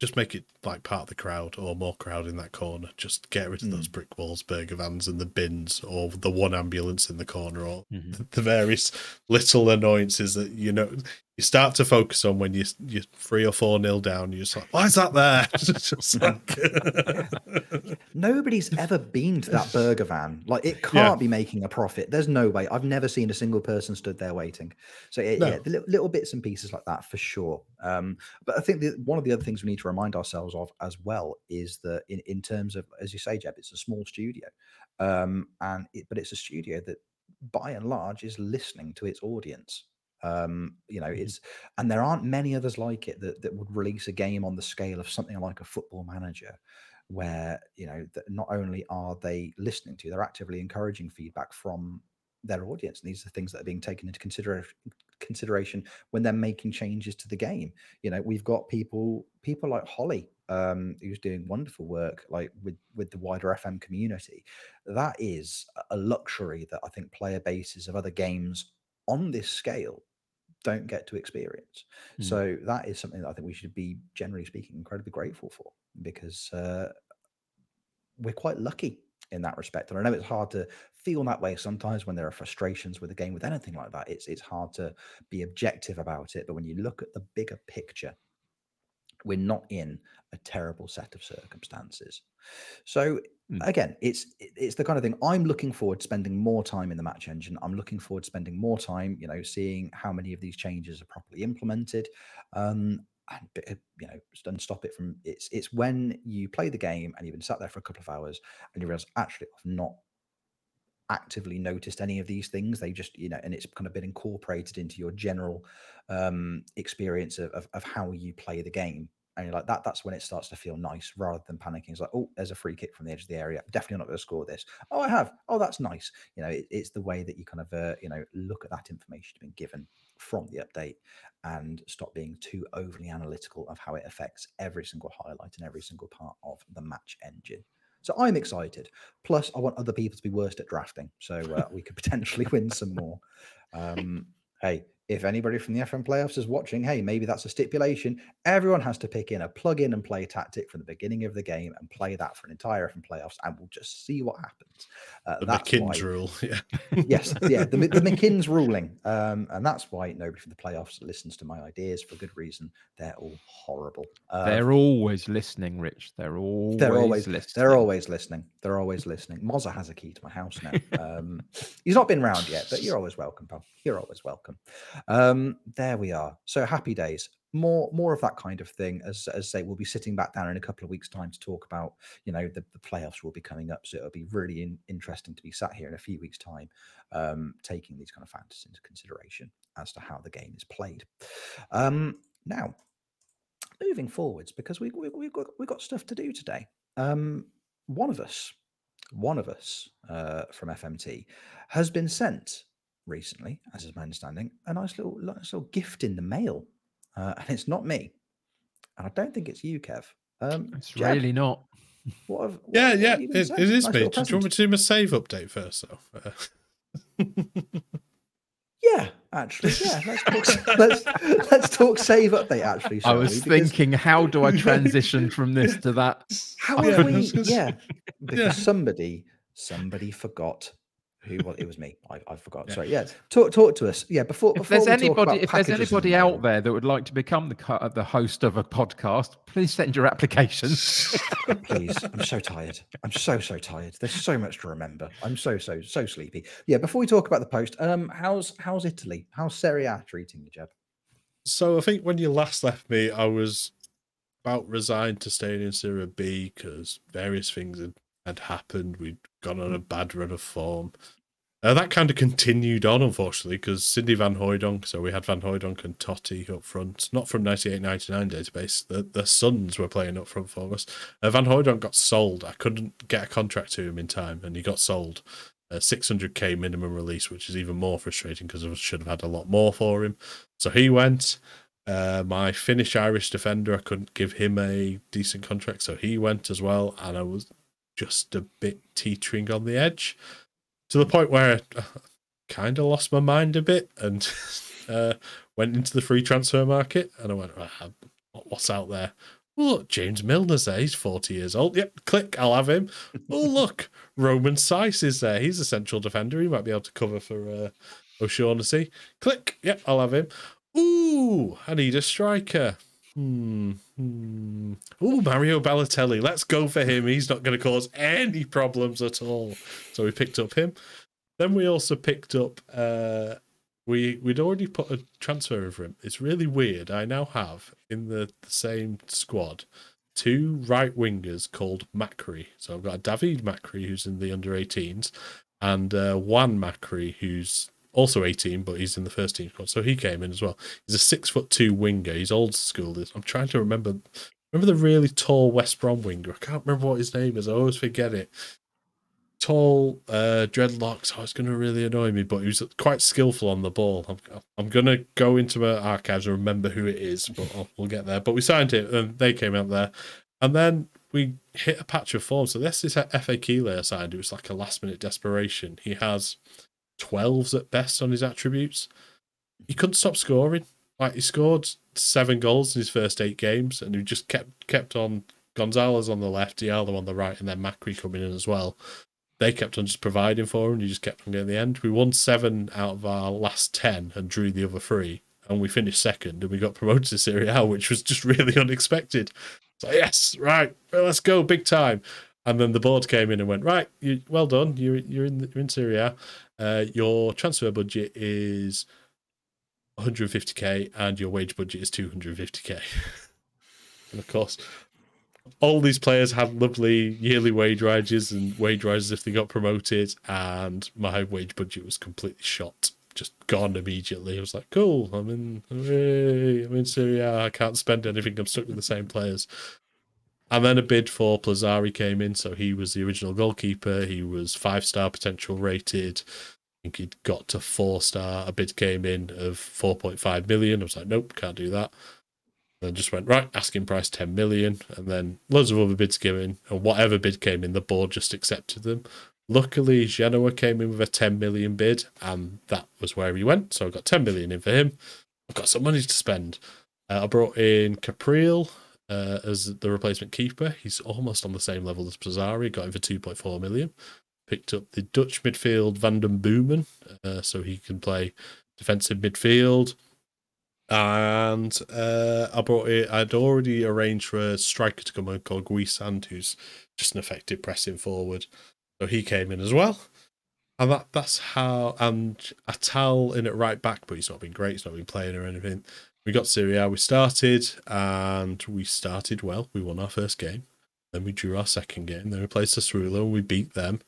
just make it like part of the crowd or more crowd in that corner. Just get rid of those brick walls, burger vans, and the bins, or the one ambulance in the corner, or the various little annoyances that you know you start to focus on when you you're three or four nil down. You're just like, why is that there? Like, Nobody's ever been to that burger van. Like it can't Yeah. be making a profit. There's no way. I've never seen a single person stood there waiting. So it, No. yeah, the little, little bits and pieces like that for sure. Um, but I think that one of the other things we need to remind ourselves of as well is that in, in terms of, as you say, Jeb, it's a small studio, um, and it, but it's a studio that by and large is listening to its audience. Um, you know, it's and there aren't many others like it that, that would release a game on the scale of something like a football manager where you know that not only are they listening to they're actively encouraging feedback from their audience and these are things that are being taken into consideration consideration when they're making changes to the game. You know we've got people people like holly um who's doing wonderful work like with with the wider fm community. That is a luxury that i think player bases of other games on this scale don't get to experience Mm. so that is something that i think we should be generally speaking incredibly grateful for because uh, we're quite lucky in that respect. And I know it's hard to feel that way sometimes when there are frustrations with a game with anything like that. It's it's hard to be objective about it. But when you look at the bigger picture, we're not in a terrible set of circumstances. So Mm. again, it's it's the kind of thing I'm looking forward to spending more time in the match engine. I'm looking forward to spending more time, you know, seeing how many of these changes are properly implemented. Um, and uh, you know, and stop it from it's it's when you play the game and you've been sat there for a couple of hours and you realize actually I've not actively noticed any of these things they just you know and it's kind of been incorporated into your general um experience of, of, of how you play the game and you're like that. That's when it starts to feel nice rather than panicking. It's like, oh, there's a free kick from the edge of the area. Definitely not going to score this. Oh, I have. Oh, that's nice. You know, it, it's the way that you kind of uh, you know look at that information you've been given from the update and stop being too overly analytical of how it affects every single highlight and every single part of the match engine. So I'm excited. Plus, I want other people to be worst at drafting, so uh, we could potentially win some more. Um, hey, if anybody from the FM playoffs is watching, hey, maybe that's a stipulation. Everyone has to pick in a plug in and play tactic from the beginning of the game and play that for an entire FM playoffs, and we'll just see what happens. Uh, the McKinn's rule, yeah. yes, yeah, the, the McKinn's ruling. Um, and that's why nobody from the playoffs listens to my ideas for good reason. They're all horrible. Uh, they're always listening, Rich. They're always, they're always listening. They're always listening. They're always listening. Mozza has a key to my house now. Um, he's not been round yet, but you're always welcome, pal. You're always welcome. Um, there we are. So happy days. More, more of that kind of thing. As, as say, we'll be sitting back down in a couple of weeks' time to talk about, you know, the, the playoffs will be coming up. So it'll be really in, interesting to be sat here in a few weeks' time, um, taking these kind of factors into consideration as to how the game is played. Um, now, moving forwards, because we, we, we've got we've got stuff to do today. Um, one of us, one of us uh, from FMT, has been sent recently, as is my understanding, a nice little, nice little gift in the mail. Uh, and it's not me. And I don't think it's you, Kev. Um, it's Jeb, really not. What have, what, yeah, yeah, it, it is nice me. Do you want me to do my save update first, though? Uh, yeah, actually, yeah. Let's talk. let's let's talk save update. Actually, I was we? thinking, because... how do I transition from this to that? How have we? Yeah, because yeah. somebody somebody forgot who was it was me. I, I forgot. Yeah. sorry. Yeah talk talk to us. Yeah before, if there's anybody if there's anybody out there that would like to become the the host of a podcast please send your applications. Please. I'm so tired. I'm so so tired. There's so much to remember. I'm so so so sleepy. Yeah before we talk about the post um how's how's italy? How's serie a treating you jeb? So i think when you last left me i was about resigned to staying in serie b because various things had had happened. We'd gone on a bad run of form. Uh, that kind of continued on, unfortunately, because Sydney Van Hooijdonk, so we had Van Hooijdonk and Totti up front, not from 98-99 database, the, the sons were playing up front for us. Uh, Van Hooijdonk got sold. I couldn't get a contract to him in time, and he got sold. Uh, 600k minimum release, which is even more frustrating because I should have had a lot more for him. So he went. Uh, my Finnish Irish defender, I couldn't give him a decent contract, so he went as well, and I was just a bit teetering on the edge to the point where I kind of lost my mind a bit and uh, went into the free transfer market and I went, ah, what's out there? Well, look, James Milner's there. He's 40 years old. Yep, click, I'll have him. oh, look, Romain Saïss is there. He's a central defender. He might be able to cover for uh, O'Shaughnessy. Click, yep, I'll have him. Ooh, I need a striker. Hmm. hmm. Oh, Mario Balotelli. Let's go for him. He's not going to cause any problems at all. So we picked up him. Then we also picked up. Uh, we we'd already put a transfer over him. It's really weird. I now have in the, the same squad two right wingers called Macri. So I've got David Macri who's in the under 18s, and uh, Juan Macri who's also 18, but he's in the first team squad. So he came in as well. He's a six foot two winger. He's old school. I'm trying to remember. Remember the really tall West Brom winger? I can't remember what his name is. I always forget it. Tall, uh, dreadlocks. Oh, it's going to really annoy me, but he was quite skillful on the ball. I'm, I'm going to go into my archives and remember who it is, but I'll, we'll get there. But we signed it, and they came out there. And then we hit a patch of form. So this is FA Keeler signed. It was like a last minute desperation. He has 12s at best on his attributes. He couldn't stop scoring. Like he scored seven goals in his first eight games, and he just kept kept on Gonzalez on the left, Diallo on the right, and then Macri coming in as well. They kept on just providing for him. He just kept on getting the end. We won seven out of our last ten and drew the other three, and we finished second, and we got promoted to Serie A, which was just really unexpected. So yes, right, well, let's go big time. And then the board came in and went, right, you, well done, you're you're in you're in Serie A. Uh, your transfer budget is 150k and your wage budget is 250k. and of course, all these players had lovely yearly wage rises and wage rises if they got promoted, and my wage budget was completely shot just gone immediately. I was like, cool, I'm in, I'm in Serie I can't spend anything. I'm stuck with the same players. And then a bid for Plazari came in, so he was the original goalkeeper. He was five star potential rated. I think he'd got to four star. A bid came in of 4.5 million. I was like, nope, can't do that. And just went right, asking price 10 million, and then loads of other bids came in, and whatever bid came in, the board just accepted them. Luckily, Genoa came in with a 10 million bid, and that was where he went. So I got 10 million in for him. I've got some money to spend. Uh, I brought in Capriel uh, as the replacement keeper. He's almost on the same level as Plazzari. Got him for 2.4 million. Picked up the Dutch midfield Van den Boomen, uh, so he can play defensive midfield. And uh, I brought it. I'd already arranged for a striker to come in called Guisand, who's just an effective pressing forward. So he came in as well. And that that's how and Atal in it right back, but he's not been great, he's not been playing or anything. We got Serie A. We started and we started well. We won our first game. Then we drew our second game. Then we played Sassuolo and we beat them.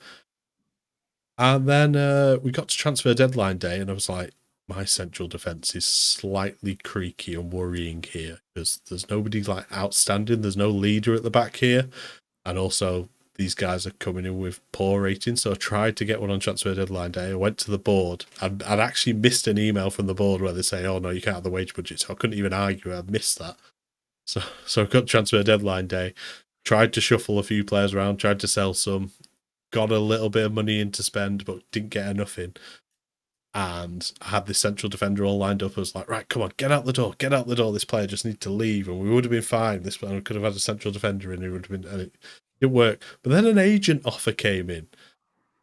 And then uh, we got to transfer deadline day, and I was like, my central defense is slightly creaky and worrying here because there's nobody like outstanding. There's no leader at the back here, and also these guys are coming in with poor ratings. So I tried to get one on transfer deadline day. I went to the board. I'd, I'd actually missed an email from the board where they say, "Oh no, you can't have the wage budget." So I couldn't even argue. I missed that. So so I got transfer deadline day. Tried to shuffle a few players around. Tried to sell some. Got a little bit of money in to spend, but didn't get enough in. And I had this central defender all lined up. I was like, right, come on, get out the door, get out the door. This player just needs to leave, and we would have been fine. This I could have had a central defender in. It would have been. It worked. But then an agent offer came in.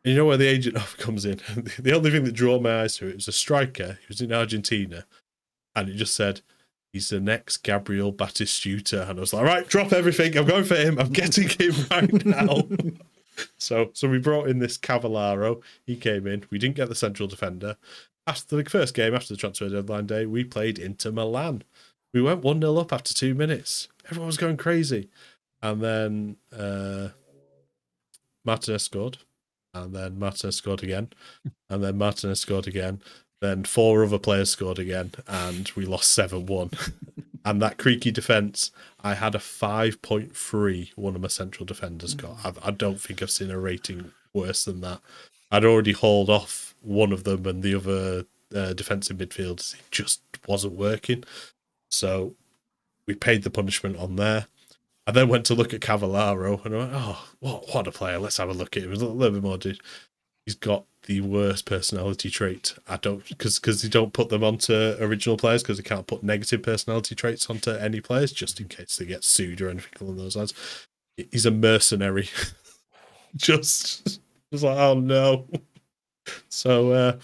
And you know where the agent offer comes in? the only thing that drew my eyes to it was a striker who was in Argentina. And it just said, he's the next Gabriel Batistuta. And I was like, right, drop everything. I'm going for him. I'm getting him right now. so so we brought in this Cavallaro. He came in. We didn't get the central defender. After the first game, after the transfer deadline day, we played Inter Milan. We went 1 0 up after two minutes. Everyone was going crazy and then uh, Martinez scored, and then Martinez scored again, and then Martinez scored again. Then four other players scored again, and we lost seven one. and that creaky defense, I had a five point three. One of my central defenders got. I, I don't think I've seen a rating worse than that. I'd already hauled off one of them, and the other uh, defensive midfielders it just wasn't working. So we paid the punishment on there. I then went to look at Cavallaro and I went, oh, what, what a player. Let's have a look at him. A little, little bit more. Dude. He's got the worst personality trait. I don't, because because they don't put them onto original players because they can't put negative personality traits onto any players just in case they get sued or anything along those lines. He's a mercenary. just, just like, oh no. So, uh,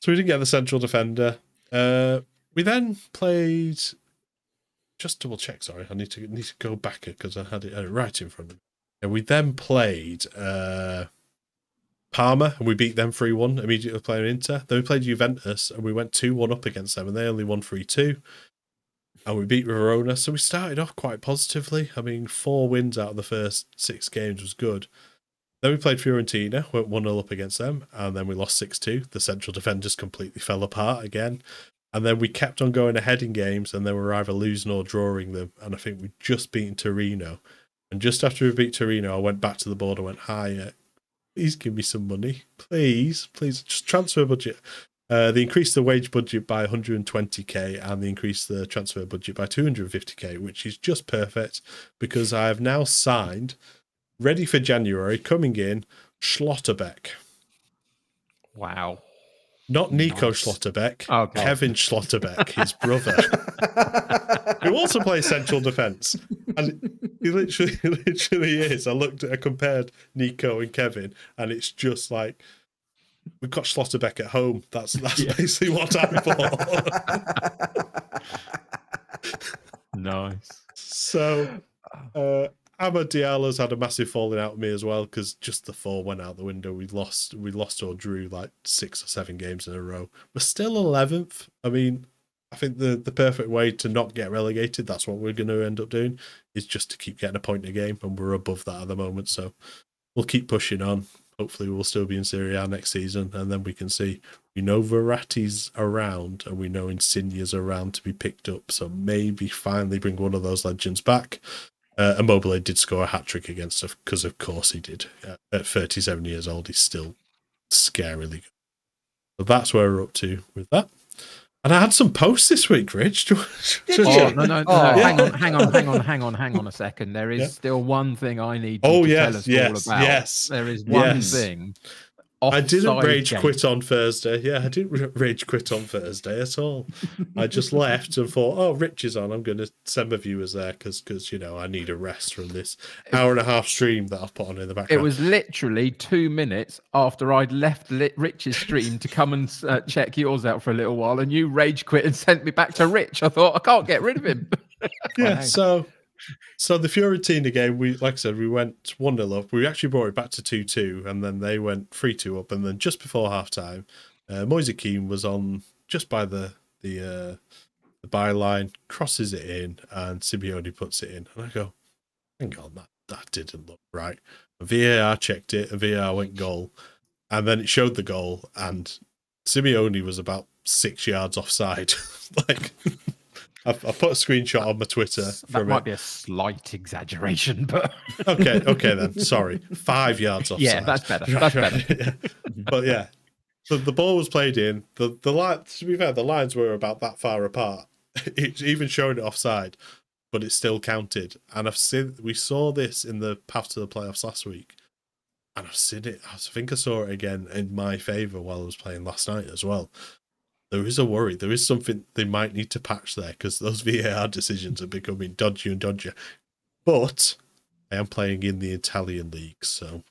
so we didn't get the central defender. Uh, we then played just double check. Sorry, I need to need to go back because I had it, had right in front of me. And we then played uh, Parma and we beat them 3 1 immediately playing Inter. Then we played Juventus and we went 2 1 up against them and they only won 3 2. And we beat Verona. So we started off quite positively. I mean, four wins out of the first six games was good. Then we played Fiorentina, went 1 0 up against them, and then we lost 6 2. The central defenders completely fell apart again. And then we kept on going ahead in games, and then we were either losing or drawing them. And I think we just beaten Torino. And just after we beat Torino, I went back to the board and went, "Hi, please give me some money, please, please, just transfer budget." Uh, they increased the wage budget by 120k and they increased the transfer budget by 250k, which is just perfect because I have now signed, ready for January, coming in, Schlotterbeck. Wow. Not Nico nice. Schlotterbeck, okay. Keven Schlotterbeck, his brother, who also plays central defence. And he literally, literally is. I looked at, I compared Nico and Keven, and it's just like we've got Schlotterbeck at home. That's that's yeah. basically what I thought. nice. So, uh, Amad Diallo's had a massive falling out with me as well because just the four went out the window. We lost, we lost or drew like six or seven games in a row. We're still eleventh. I mean, I think the the perfect way to not get relegated, that's what we're going to end up doing, is just to keep getting a point a game, and we're above that at the moment. So we'll keep pushing on. Hopefully, we'll still be in Serie A next season, and then we can see We know Verratti's around, and we know Insigne's around to be picked up. So maybe finally bring one of those legends back. Uh, Immobile did score a hat trick against us because, of course, he did. Uh, at 37 years old, he's still scarily good. So that's where we're up to with that. And I had some posts this week, Rich. Did Oh, you? no, no, no, Oh. no. Hang on, hang on, hang on, hang on, hang on a second. There is Yeah. still one thing I need Oh, to yes, tell us yes, all about. yes, There is one yes. thing. I didn't rage gate. quit on Thursday. Yeah, I didn't rage quit on Thursday at all. I just left and thought, oh, Rich is on. I'm going to send my viewers there because, because you know, I need a rest from this hour and a half stream that I've put on in the background. It was literally two minutes after I'd left Rich's stream to come and uh, check yours out for a little while, and you rage quit and sent me back to Rich. I thought I can't get rid of him. yeah. So, so the Fiorentina game, we like I said, we went one 0 up. We actually brought it back to two two, and then they went three two up, and then just before half time, uh, Moise Kean was on just by the the uh, the byline, crosses it in, and Simeone puts it in, and I go, hang on, that that didn't look right. VAR checked it, and VAR went goal, and then it showed the goal, and Simeone was about six yards offside, like. I've, I put a screenshot on my Twitter that from might it. Might be a slight exaggeration, but Okay, okay then. Sorry, five yards offside. yeah, that's better. Right, That's better. yeah. But yeah, so the ball was played in. The the line, to be fair, the lines were about that far apart. It's even showing it offside, but it still counted. And I've seen we saw this in the path to the playoffs last week, and I've seen it. I think I saw it again in my favour while I was playing last night as well. There is a worry. There is something they might need to patch there because those VAR decisions are becoming dodgy and dodgier. But I am playing in the Italian league, so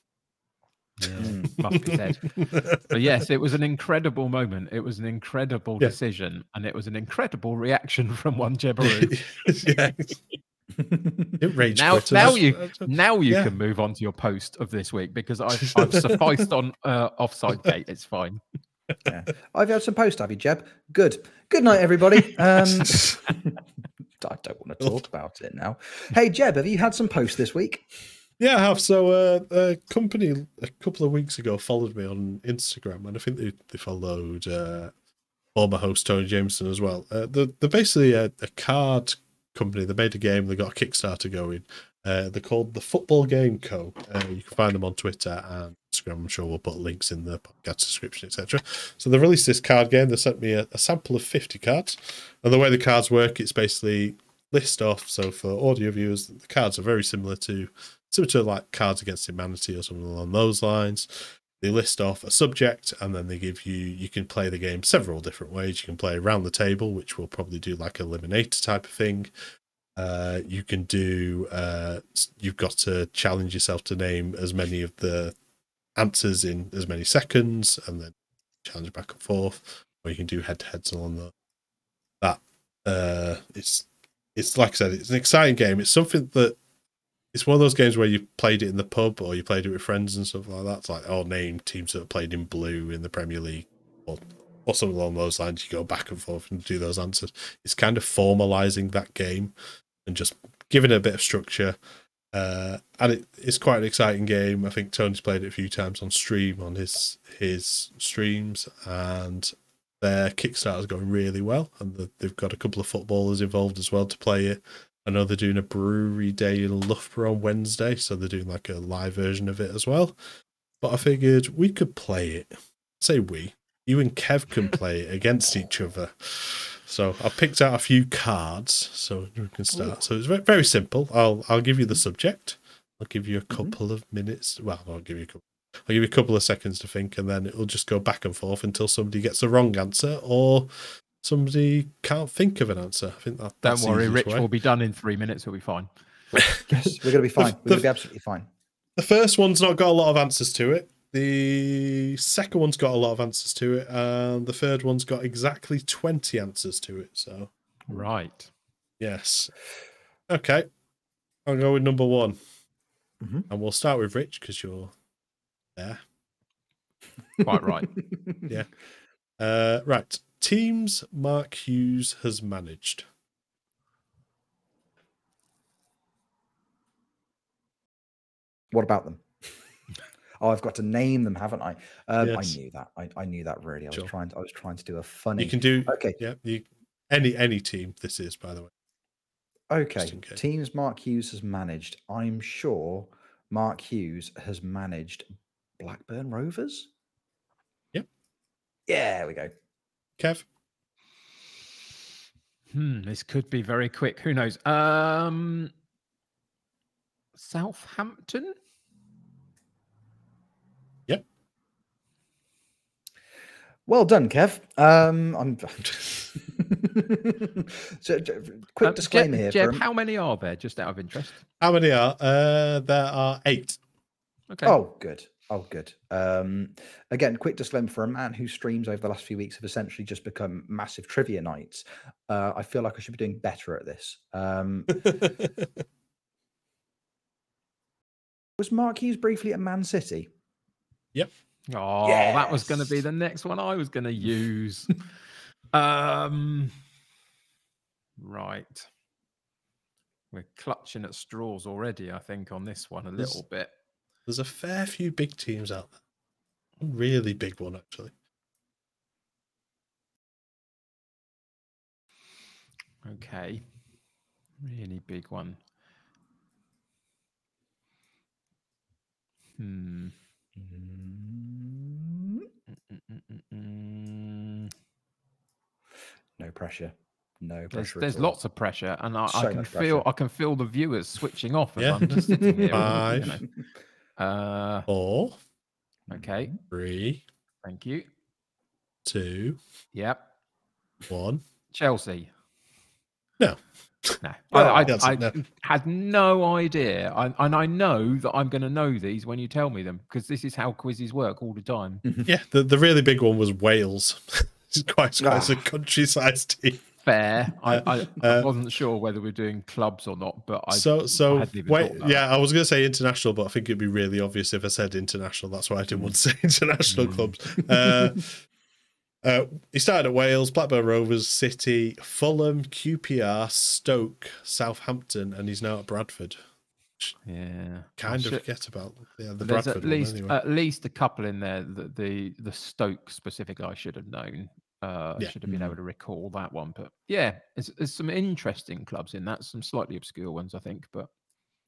Mm. must be said. But yes, it was an incredible moment. It was an incredible Yeah. decision, and it was an incredible reaction from one Jebaru. yeah. It rage Now- now you- now you Yeah. can move on to your post of this week because I've, I've sufficed on uh, offside gate. It's fine. Yeah. I've had some post, have you, Jeb? Good. Good night, everybody. Um, I don't want to talk about it now. Hey, Jeb, have you had some posts this week? Yeah, I have. So, uh, a company a couple of weeks ago followed me on Instagram, and I think they, they followed uh, former host Tony Jameson as well. Uh, they're, they're basically a, a card company. They made a game. They got a Kickstarter going. Uh, they're called the Football Game Co. Uh, you can find them on Twitter and Instagram. I'm sure we'll put links in the podcast description, etc. So they released this card game. They sent me a, a sample of 50 cards, and the way the cards work, it's basically list off. So for audio viewers, the cards are very similar to similar to like Cards Against Humanity or something along those lines. They list off a subject and then they give you you can play the game several different ways. You can play around the table, which will probably do like a eliminator type of thing. Uh, you can do uh, you've got to challenge yourself to name as many of the answers in as many seconds and then challenge back and forth. Or you can do head to heads along the that uh it's it's like I said, it's an exciting game. It's something that it's one of those games where you played it in the pub or you played it with friends and stuff like that. It's like, oh, name teams that have played in blue in the Premier League or, or something along those lines. You go back and forth and do those answers. It's kind of formalizing that game and just giving it a bit of structure. Uh, and it, it's quite an exciting game. I think Tony's played it a few times on stream on his his streams, and their Kickstarter's going really well. And the, they've got a couple of footballers involved as well to play it. I know they're doing a brewery day in Loughborough on Wednesday, so they're doing like a live version of it as well. But I figured we could play it. Say we, you and Kev can play it against each other. So I picked out a few cards, so we can start. So it's very simple. I'll I'll give you the subject. I'll give you a mm-hmm. couple of minutes. Well, I'll give you a couple. I'll give you a couple of seconds to think, and then it'll just go back and forth until somebody gets the wrong answer or somebody can't think of an answer. I think that. Don't worry, Rich way. will be done in three minutes. We'll be fine. Yes, we're going to be fine. We're going to be absolutely fine. The first one's not got a lot of answers to it. The second one's got a lot of answers to it, and the third one's got exactly twenty answers to it. So Right. yes, okay. I'll go with number one, Mhm. and we'll start with Rich because you're there. Quite right. Yeah. Uh, right, teams Mark Hughes has managed. What about them? Oh, I've got to name them, haven't I? Um, Yes. I knew that. I, I knew that really. I was Sure. trying. To, I was trying to do a funny. You can do Okay. yeah, you any any team this is, by the way. Okay, teams Mark Hughes has managed. I'm sure Mark Hughes has managed Blackburn Rovers. Yep. Yeah, there we go. Kev? Hmm, this could be very quick. Who knows? Um, Southampton. Well done, Kev. Um, I'm. so, j- quick Um, disclaimer Jed, here. Jed, for, how many are there? Just out of interest. How many are? Uh there are eight. Okay. Oh, good. Oh, good. Um, again, quick disclaimer for a man whose streams over the last few weeks have essentially just become massive trivia nights. Uh, I feel like I should be doing better at this. Um, was Mark Hughes briefly at Man City? Oh, that was going to be the next one I was going to use. um, right. We're clutching at straws already, I think, on this one a There's- little bit. There's a fair few big teams out there. A really big one actually. Okay. Really big one. Hmm. Mm. No pressure. No pressure. at there's lots of pressure, and I, I can feel pressure. I can feel the viewers switching off as Yeah. I'm just sitting here. you Five. know. Uh, Four, okay, three, thank you. two, Yep, one. Chelsea. No. No, Well, I, I, I no. had no idea, I, and I know that I'm going to know these when you tell me them because this is how quizzes work all the time. Yeah, the, the really big one was Wales. it's quite, it's quite a Ah. country-sized team. Fair. I, I, I Uh, wasn't sure whether we're doing clubs or not, but I so so hadn't wait, yeah, I was gonna say international, but I think it'd be really obvious if I said international. That's why I didn't want to say international Mm. clubs. Uh, uh, he started at Wales, Blackburn Rovers, City, Fulham, QPR, Stoke, Southampton, and he's now at Bradford. yeah. I Kind of should- forget about yeah, the There's Bradford at least anyway. at least a couple in there that the the Stoke specific I should have known. Uh, Yeah. should have been Mm. able to recall that one, but yeah, there's, there's some interesting clubs in that, some slightly obscure ones, I think, but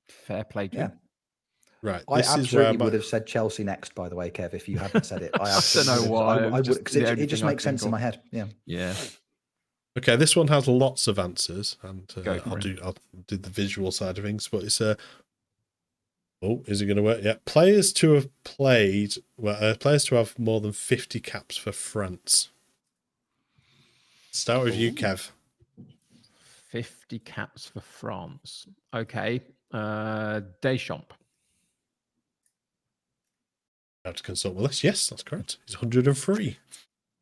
fair play to Yeah. Him. right, I this is where absolutely my, would have said Chelsea next, by the way, Kev, if you hadn't said it. I I don't know would why, I, I would just because it, it just makes sense think in my head. Yeah. Yeah, Okay, this one has lots of answers, and uh, I'll it. do I'll do the visual side of things. But it's uh, oh, is it going to work? Yeah, players to have played, well, uh, players to have more than fifty caps for France. Start with you, Kev. 50 caps for France. Okay, uh, Deschamps. I have to consult with us. Yes, that's correct. He's 103.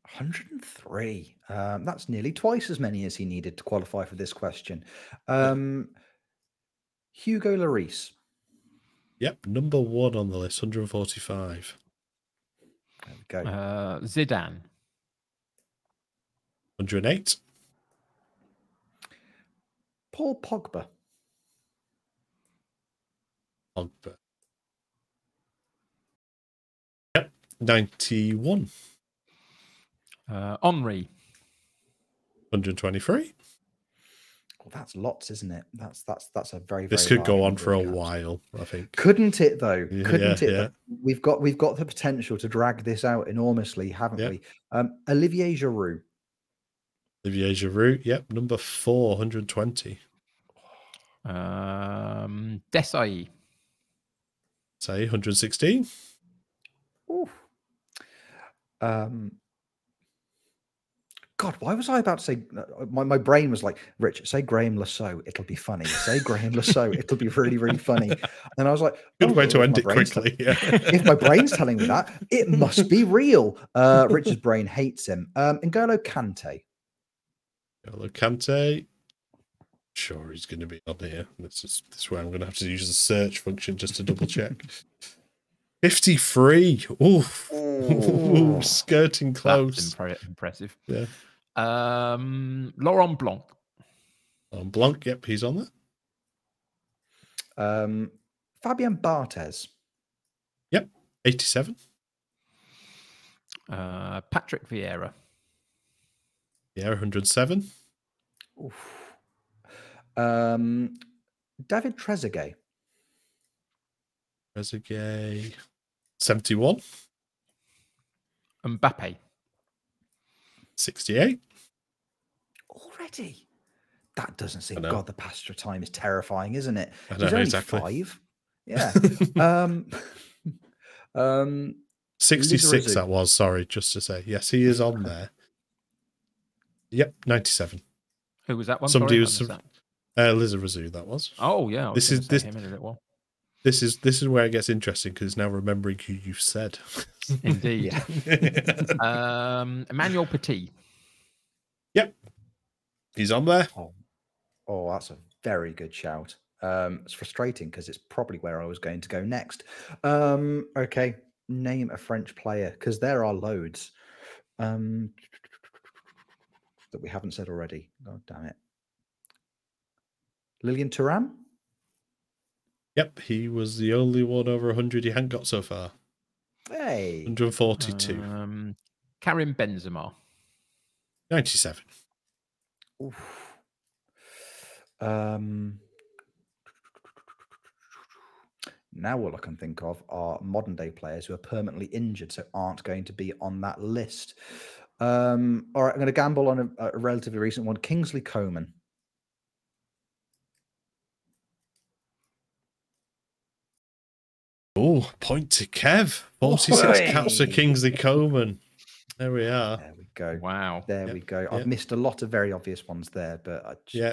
103. Um, that's nearly twice as many as he needed to qualify for this question. Um, Hugo Lloris. Yep, number one on the list, 145. There we go. Uh, Zidane. 108. Paul Pogba. Pogba. 91. Uh, Henri. 123. Well, that's lots, isn't it? That's that's that's a very. This very could go on for a of while, I think. Couldn't it though? Couldn't it? yeah. We've got we've got the potential to drag this out enormously, haven't Yeah. we? Um, Olivier Giroud. Olivier Giroud, yep, number four, 120. Um, Desailly. Say 116. Um, God, why was I about to say? uh, My, my brain was like, Rich, say Graeme Le Saux, it'll be funny. Say Graeme Le Saux, it'll be really, really funny. And I was like, Good "Oh, way to end it quickly. Yeah. if my brain's telling me that, it must be real. Uh, Richard's brain hates him. Um, N'Golo Kante. Hello, Kante. Sure, he's going to be on here. This is this is where I'm going to have to use the search function just to double check. 53. Oof. Ooh, skirting close. impre- impressive. Yeah. Um, Laurent Blanc. Um, Blanc, yep, he's on there. Um, Fabian Barthez. 87. Uh, Patrick Vieira. Yeah, 107. Oof. Um, David Trezeguet. Trezeguet. 71. Mbappe. 68. Already? That doesn't seem. God, the passage time is terrifying, isn't it? I He's know, only exactly. five. Yeah. um, um, 66 Lizarazu. that was, sorry, just to say. Yes, he is on there. Yep, 97. Who was that one? Somebody Sorry, was missed some- that. Uh, Lizarazu, that was. Oh yeah. I was This is- say this- him in a little while. This is this is where it gets interesting because now remembering who you've said. Indeed. yeah. Um, Emmanuel Petit. Yep, he's on there. Oh, oh, that's a very good shout. Um, it's frustrating because it's probably where I was going to go next. Um, okay, name a French player because there are loads um, that we haven't said already. God damn it. Lilian Thuram? Yep, he was the only one over 100 he hadn't got so far. Hey. 142. Um, Karim Benzema. 97. Oof. Um, now all I can think of are modern day players who are permanently injured, so aren't going to be on that list. Um, all right, I'm going to gamble on a, a relatively recent one: Kingsley Coman. Oh, point to Kev. 46 caps for Kingsley Coman. There we are. There we go. Wow. There Yep, we go. I've yep. missed a lot of very obvious ones there, but I just, Yeah.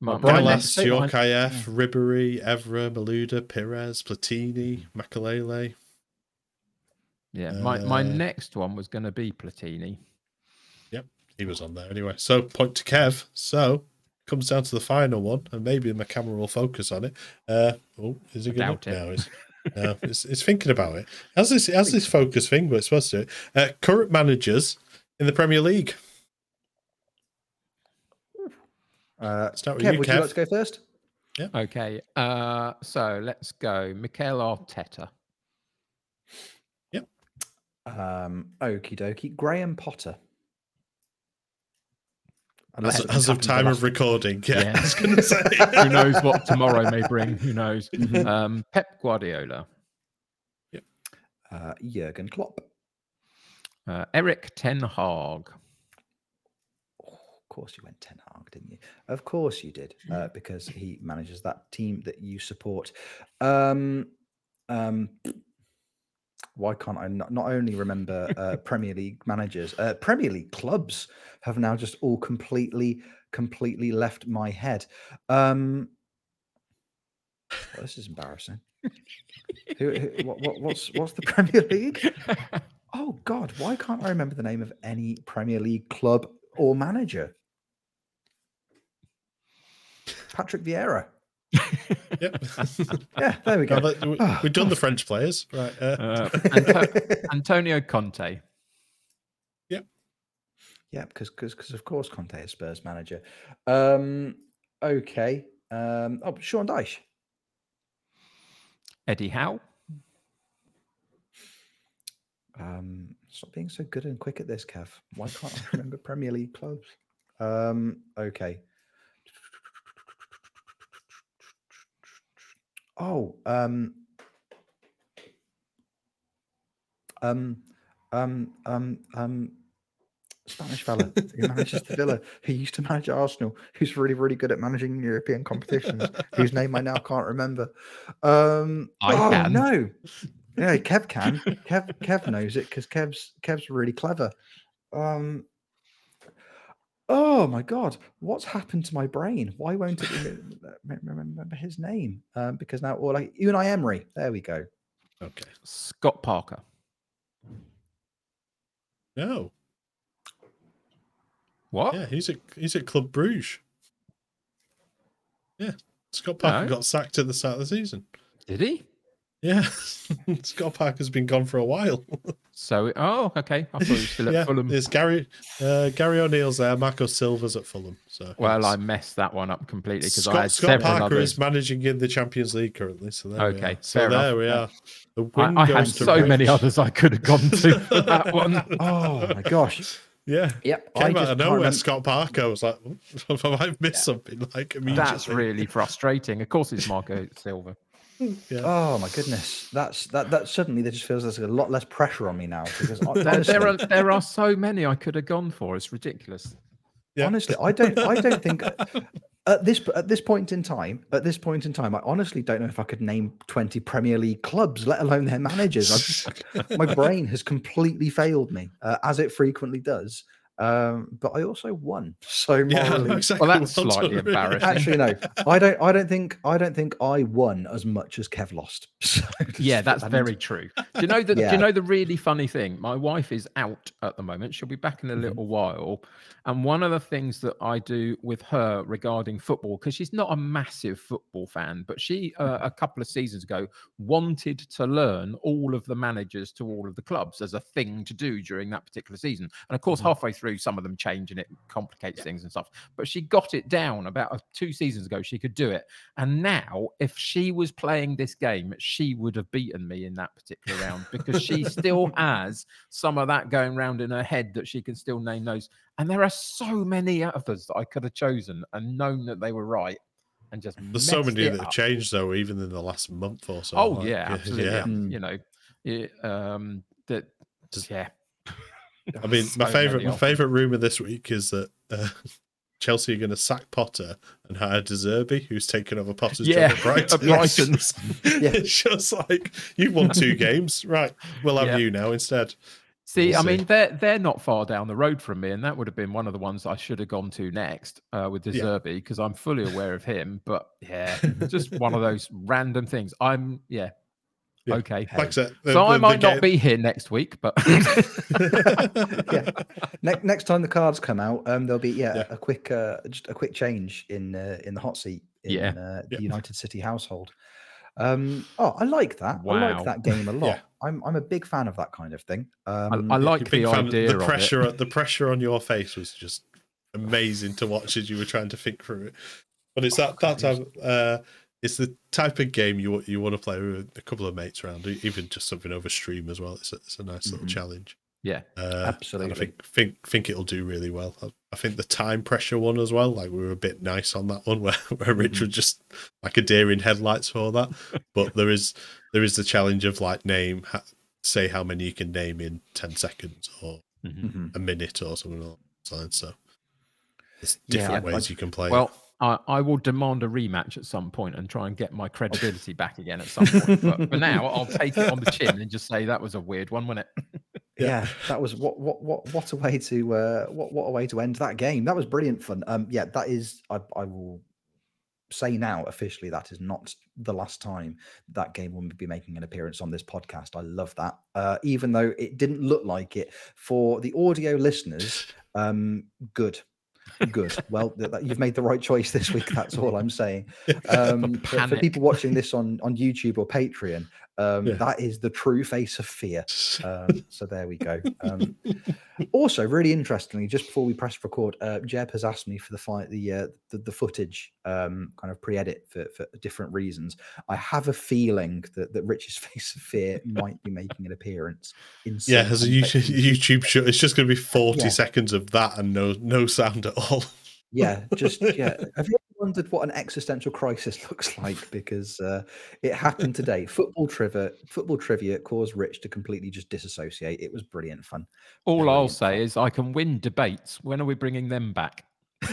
My, Brian my Last- next, Gallas, say behind- Djorkaeff, Ribery, Evra, Malouda, Perez, Platini, Makelele. yeah, my, my Uh, next one was going to be Platini. Yep, he was on there anyway. So point to Kev. So comes down to the final one, and maybe my camera will focus on it. Uh, oh, is it going Doubt to? No, it's, no it's, it's thinking about it. Has this has this focus thing? But it's supposed to. Uh, current managers in the Premier League. uh, Start with Kev, you, would you like to go first? Yeah. Okay. Uh, so let's go. Mikel Arteta. Um, okie dokie. Graham Potter. As, Unless it's as of time of recording, yeah, Yeah. I was going to say. Who knows what tomorrow may bring? Who knows? Mhm. Um, Pep Guardiola. uh, Jurgen Klopp. Uh, Erik Ten Hag. Oh, of course, you went Ten Hag, didn't you? Of course, you did, uh, because he manages that team that you support. Um, um, why can't I not, not only remember uh, Premier League managers, uh, Premier League clubs have now just all completely, completely left my head. Um, well, this is embarrassing. who, who, what, what, what's what's the Premier League? Oh God, why can't I remember the name of any Premier League club or manager? Patrick Vieira. Yep. Yeah, there we go. Now that- we- Oh, We've done the. French players, right? Uh, Uh, Anto- Antonio Conte. yeah, because because of course Conte is Spurs manager. Um, okay. Um, oh, Sean Dyche. Eddie Howe. Um, stop being so good and quick at this, Kev. Why can't I remember Premier League clubs? Um, okay. Oh, um, um, um, um, um, Spanish fella who manages the Villa, who used to manage Arsenal, who's really, really good at managing European competitions, whose name I now can't remember. Um, I oh can. no, yeah, Kev can. Kev, Kev knows it because Kev's Kev's really clever. Um, oh my god, what's happened to my brain? Why won't it rem- rem- remember his name? Um, because now all like you and I Emery. There we go. okay. Scott Parker. No. What? Yeah, he's at he's at Club Bruges. Yeah. Scott Parker No. got sacked at the start of the season. Did he? Yeah, Scott Parker's been gone for a while. So, oh, okay. I thought he was still at yeah, Fulham. there's Gary uh, Gary O'Neill's there. Marco Silva's at Fulham. So Well, I messed that one up completely because I Scott, had Scott Parker others. is managing in the Champions League currently. So there we Okay, are. So fair enough. there we are. The I, win I had goes to so many others I could have gone to for that one. Oh my gosh. Yeah. Yep. I Came out just of nowhere, remember- Scott Parker. I was like, have I missed something? Like immediately. That's really frustrating. Of course, it's Marco Silva. Yeah. Oh my goodness, that's that. That suddenly there just feels there's a lot less pressure on me now because hon- There, honestly, there are there are so many I could have gone for. It's ridiculous. Yeah. honestly, I don't. I don't think at this at this point in time. At this point in time, I honestly don't know if I could name twenty Premier League clubs, let alone their managers. I just, my brain has completely failed me, uh, as it frequently does. Um, but I also won, so Yeah, exactly. Well, that's done, slightly really. embarrassing. actually no, I don't. I don't think. I don't think I won as much as Kev lost. So Yeah, that's and- very true. Do you know the, Do you know the really funny thing? My wife is out at the moment. She'll be back in a Mhm. little while. And one of the things that I do with her regarding football, because she's not a massive football fan, but she uh, a couple of seasons ago wanted to learn all of the managers to all of the clubs as a thing to do during that particular season. And of course, Mhm. halfway through, some of them change and it complicates things and stuff. But she got it down about uh, two seasons ago. She could do it. And now, if she was playing this game, she would have beaten me in that particular round because she still has some of that going round in her head that she can still name those. And there are so many others that I could have chosen and known that they were right and just There's so many that have changed though, even in the last month or so. Oh like, yeah, absolutely. yeah. Mm. You know, it, um, that Just- yeah. I mean, my So favorite, my favorite rumor this week is that uh, Chelsea are going to sack Potter and hire De Zerbi, who's taken over Potter's Yeah, job at Brighton. It's just, Yeah. it's just like you've won two games, right? We'll have Yeah. you now instead. See, We'll I see. mean, they're they're not far down the road from me, and that would have been one of the ones I should have gone to next uh, with De Yeah. Because I'm fully aware of him. But yeah, just one of those random things. I'm yeah, Yeah. okay. Like I said, the- so I the- the might not be here next week, but yeah. Ne- next time the cards come out, um, there'll be yeah, Yeah. a quick uh, just a quick change in uh, in the hot seat in Yeah. uh, the Yeah. United City household. Um, oh, I like that. I Wow. like that game a lot. Yeah. I'm I'm a big fan of that kind of thing. Um, I You're like the fan- idea The of it. pressure, the pressure on your face was just amazing to watch as you were trying to think through it. But it's that that type. Uh, it's the type of game you you want to play with a couple of mates around, even just something over stream as well. It's a, it's a nice little Mhm. challenge. yeah, Uh, Absolutely. I think think think it'll do really well. I, I think the time pressure one as well. Like we were a bit nice on that one, where where Rich Mhm. was just like a deer in headlights for that. But there is there is the challenge of like name ha- say how many you can name in ten seconds or mhm. mhm. a minute or something like those lines. So there's Yeah, different I- I- ways you can play. it. Well. I, I will demand a rematch at some point and try and get my credibility back again at some point. But for now, I'll take it on the chin and just say that was a weird one, wasn't it? Yeah. Yeah. that was what what what what a way to uh, what what a way to end that game. That was brilliant fun. Um, yeah, that is. I I will say now officially that is not the last time that game will be making an appearance on this podcast. I love that. Uh, even though it didn't look like it for the audio listeners. Um, good. Good. Well, th- that- you've made the right choice this week. That's all I'm saying. Um, but for people watching this on on YouTube or Patreon, um, Yeah. that is the true face of fear. Um, so there we go. Um, also, really interestingly, just before we press record, uh, Jeb has asked me for the fight, the, uh, the the footage, um, kind of pre-edit for, for different reasons. I have a feeling that that Rich's face of fear might be making an appearance. In yeah, as a. YouTube, YouTube show, it's just going to be forty Yeah. seconds of that and no no sound at all. yeah just yeah have you wondered what an existential crisis looks like because uh, it happened today football trivia football trivia caused rich to completely just disassociate it was brilliant fun All I'll say fun. is I can win debates. When are we bringing them back?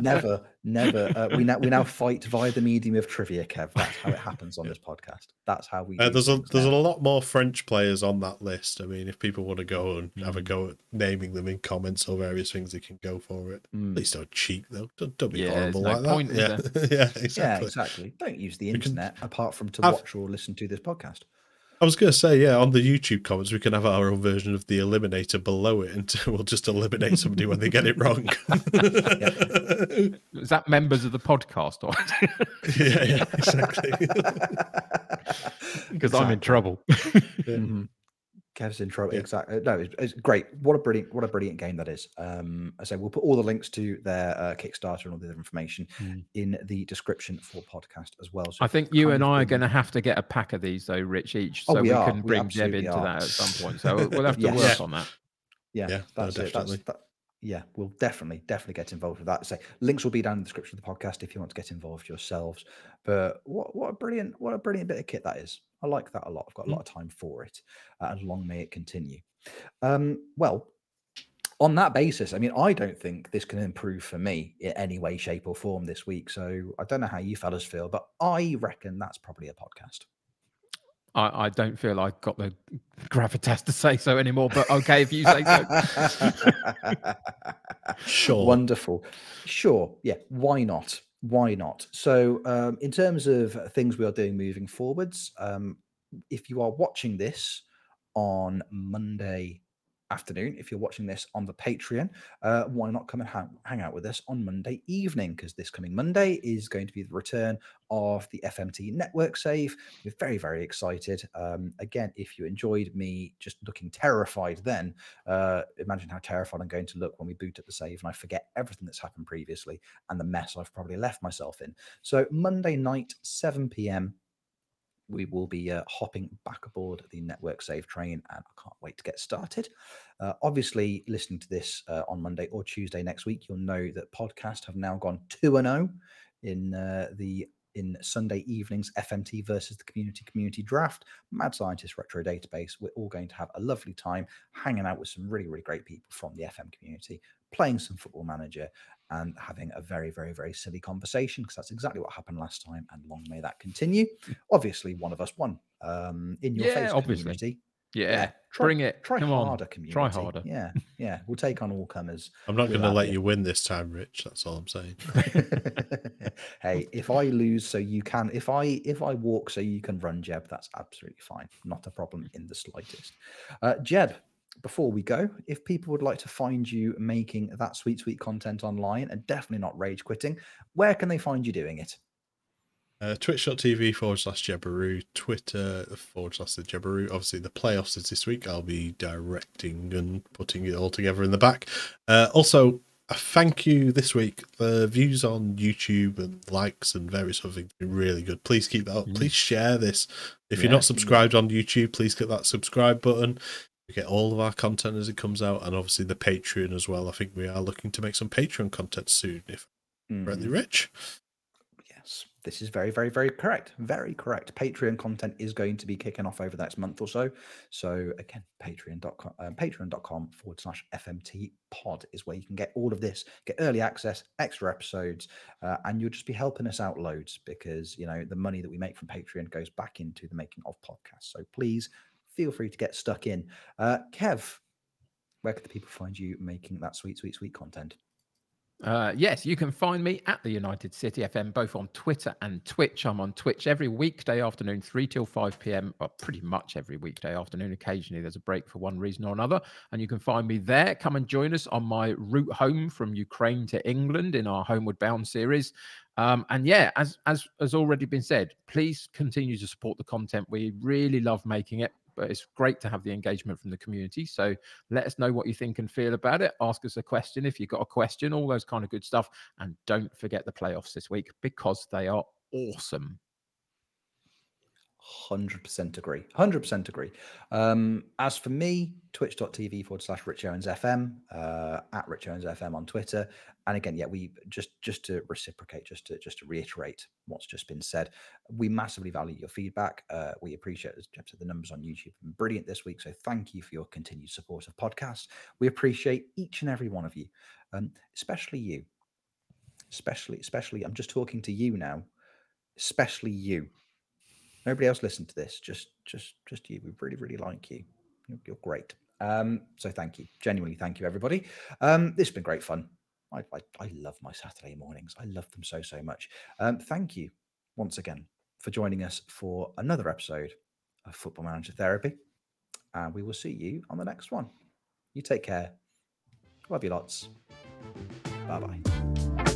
never never uh, we now we now fight via the medium of trivia kev that's how it happens on this podcast that's how we Uh, there's a things there's a lot more French players on that list. I mean, if people want to go and have a go at naming them in comments or various things, they can go for it. Mm. least don't cheat though. Don't, don't be Yeah, horrible no like point, that. Yeah, yeah, yeah exactly. exactly don't use the We can- internet apart from to I've- watch or listen to this podcast I was going to say, yeah, on the YouTube comments, we can have our own version of the eliminator below it, and we'll just eliminate somebody when they get it wrong. Is that members of the podcast? Or yeah, yeah, exactly. because I'm in trouble. Mhm. Kev's intro, Yeah. exactly. No, it's, it's great. What a brilliant, what a brilliant game that is. Um, I say we'll put all the links to their uh, Kickstarter and all the other information Mm. in the description for podcast as well. So I think you and I are going to have to get a pack of these, though, Rich, each, Oh, so we we, can We bring Jeb absolutely into are. that at some point. So we'll have to Yes. work on that. Yeah, Yeah, no, that's it. That's, that, yeah, we'll definitely, definitely get involved with that. So links will be down in the description of the podcast if you want to get involved yourselves. But what what a brilliant, what a brilliant bit of kit that is. I like that a lot. I've got a Mm. lot of time for it, uh, and long may it continue. Um, well, on that basis, I mean, I don't think this can improve for me in any way, shape, or form this week. So I don't know how you fellas feel, but I reckon that's probably a podcast. I, I don't feel I've got the gravitas to say so anymore, but okay, if you say so. Sure. Wonderful. Sure. Yeah. Why not? Why not? So, um, in terms of things we are doing moving forwards, um, if you are watching this on Monday afternoon, if you're watching this on the Patreon, uh, why not come and hang, hang out with us on Monday evening? Because this coming Monday is going to be the return of the FMT network save. We're very, very excited. Um, again, if you enjoyed me just looking terrified then, uh, imagine how terrified I'm going to look when we boot up the save and I forget everything that's happened previously and the mess I've probably left myself in. So, Monday night, 7 p.m., we will be uh, hopping back aboard the network save train and I can't wait to get started. Uh, obviously, listening to this uh, on Monday or Tuesday next week, you'll know that podcasts have now gone 2 and 0 in uh, the in Sunday evenings FMT versus the community community draft, Mad Scientist Retro Database. We're all going to have a lovely time hanging out with some really, really great people from the FM community, playing some football manager, and having a very, very, very silly conversation because that's exactly what happened last time. And long may that continue. Obviously, one of us won. Um, in your Yeah, face, obviously. community. Yeah, try- bring it. Try Come harder, on. community. Try harder. Yeah, yeah. We'll take on all comers. I'm not going to let you. you win this time, Rich. That's all I'm saying. hey, if I lose, so you can. If I if I walk, so you can run, Jeb. That's absolutely fine. Not a problem in the slightest. Uh, Jeb, before we go, if people would like to find you making that sweet sweet content online and definitely not rage quitting, where can they find you doing it? Uh, Twitch.tv forward slash Jebbaroo, Twitter forward slash the Jebbaroo. Obviously, the playoffs is this week. I'll be directing and putting it all together in the back. Uh, also, a thank you this week. The views on YouTube and likes and various other things have been really good. Please keep that up. Mm. Please share this. If you're not please. subscribed on YouTube, please click that subscribe button. You get all of our content as it comes out, and obviously the Patreon as well. I think we are looking to make some Patreon content soon, if I'm correctly Mhm. rich. Yes, this is very, very, very correct. Very correct. Patreon content is going to be kicking off over the next month or so. So again, patreon.com, um, patreon.com forward slash FMT pod is where you can get all of this, get early access, extra episodes, uh, and you'll just be helping us out loads because, you know, the money that we make from Patreon goes back into the making of podcasts. So please feel free to get stuck in. Uh, Kev, where can the people find you making that sweet, sweet, sweet content? Uh, yes, you can find me at the United City FM, both on Twitter and Twitch. I'm on Twitch every weekday afternoon, 3 till 5 p.m. Well, pretty much every weekday afternoon. Occasionally there's a break for one reason or another. And you can find me there. Come and join us on my route home from Ukraine to England in our Homeward Bound series. Um, and yeah, as as has already been said, please continue to support the content. We really love making it, but it's great to have the engagement from the community. So let us know what you think and feel about it. Ask us a question if you've got a question, all those kind of good stuff. And don't forget the playoffs this week because they are awesome. 100% agree. 100% agree. Um, as for me, twitch.tv forward slash Rich Owens FM, uh, at Rich Owens FM on Twitter. And again, yeah, we just just to reciprocate, just to just to reiterate what's just been said, we massively value your feedback. Uh, we appreciate, as said, the numbers on YouTube have been brilliant this week. So thank you for your continued support of podcasts. We appreciate each and every one of you, um, especially you. Especially, especially, I'm just talking to you now, especially you nobody else listened to this just just just you we really really like you you're, you're great um so thank you genuinely thank you everybody um this has been great fun I, I i love my saturday mornings i love them so so much um thank you once again for joining us for another episode of Football Manager Therapy. And we will see you on the next one. You take care. Love you lots. Bye bye.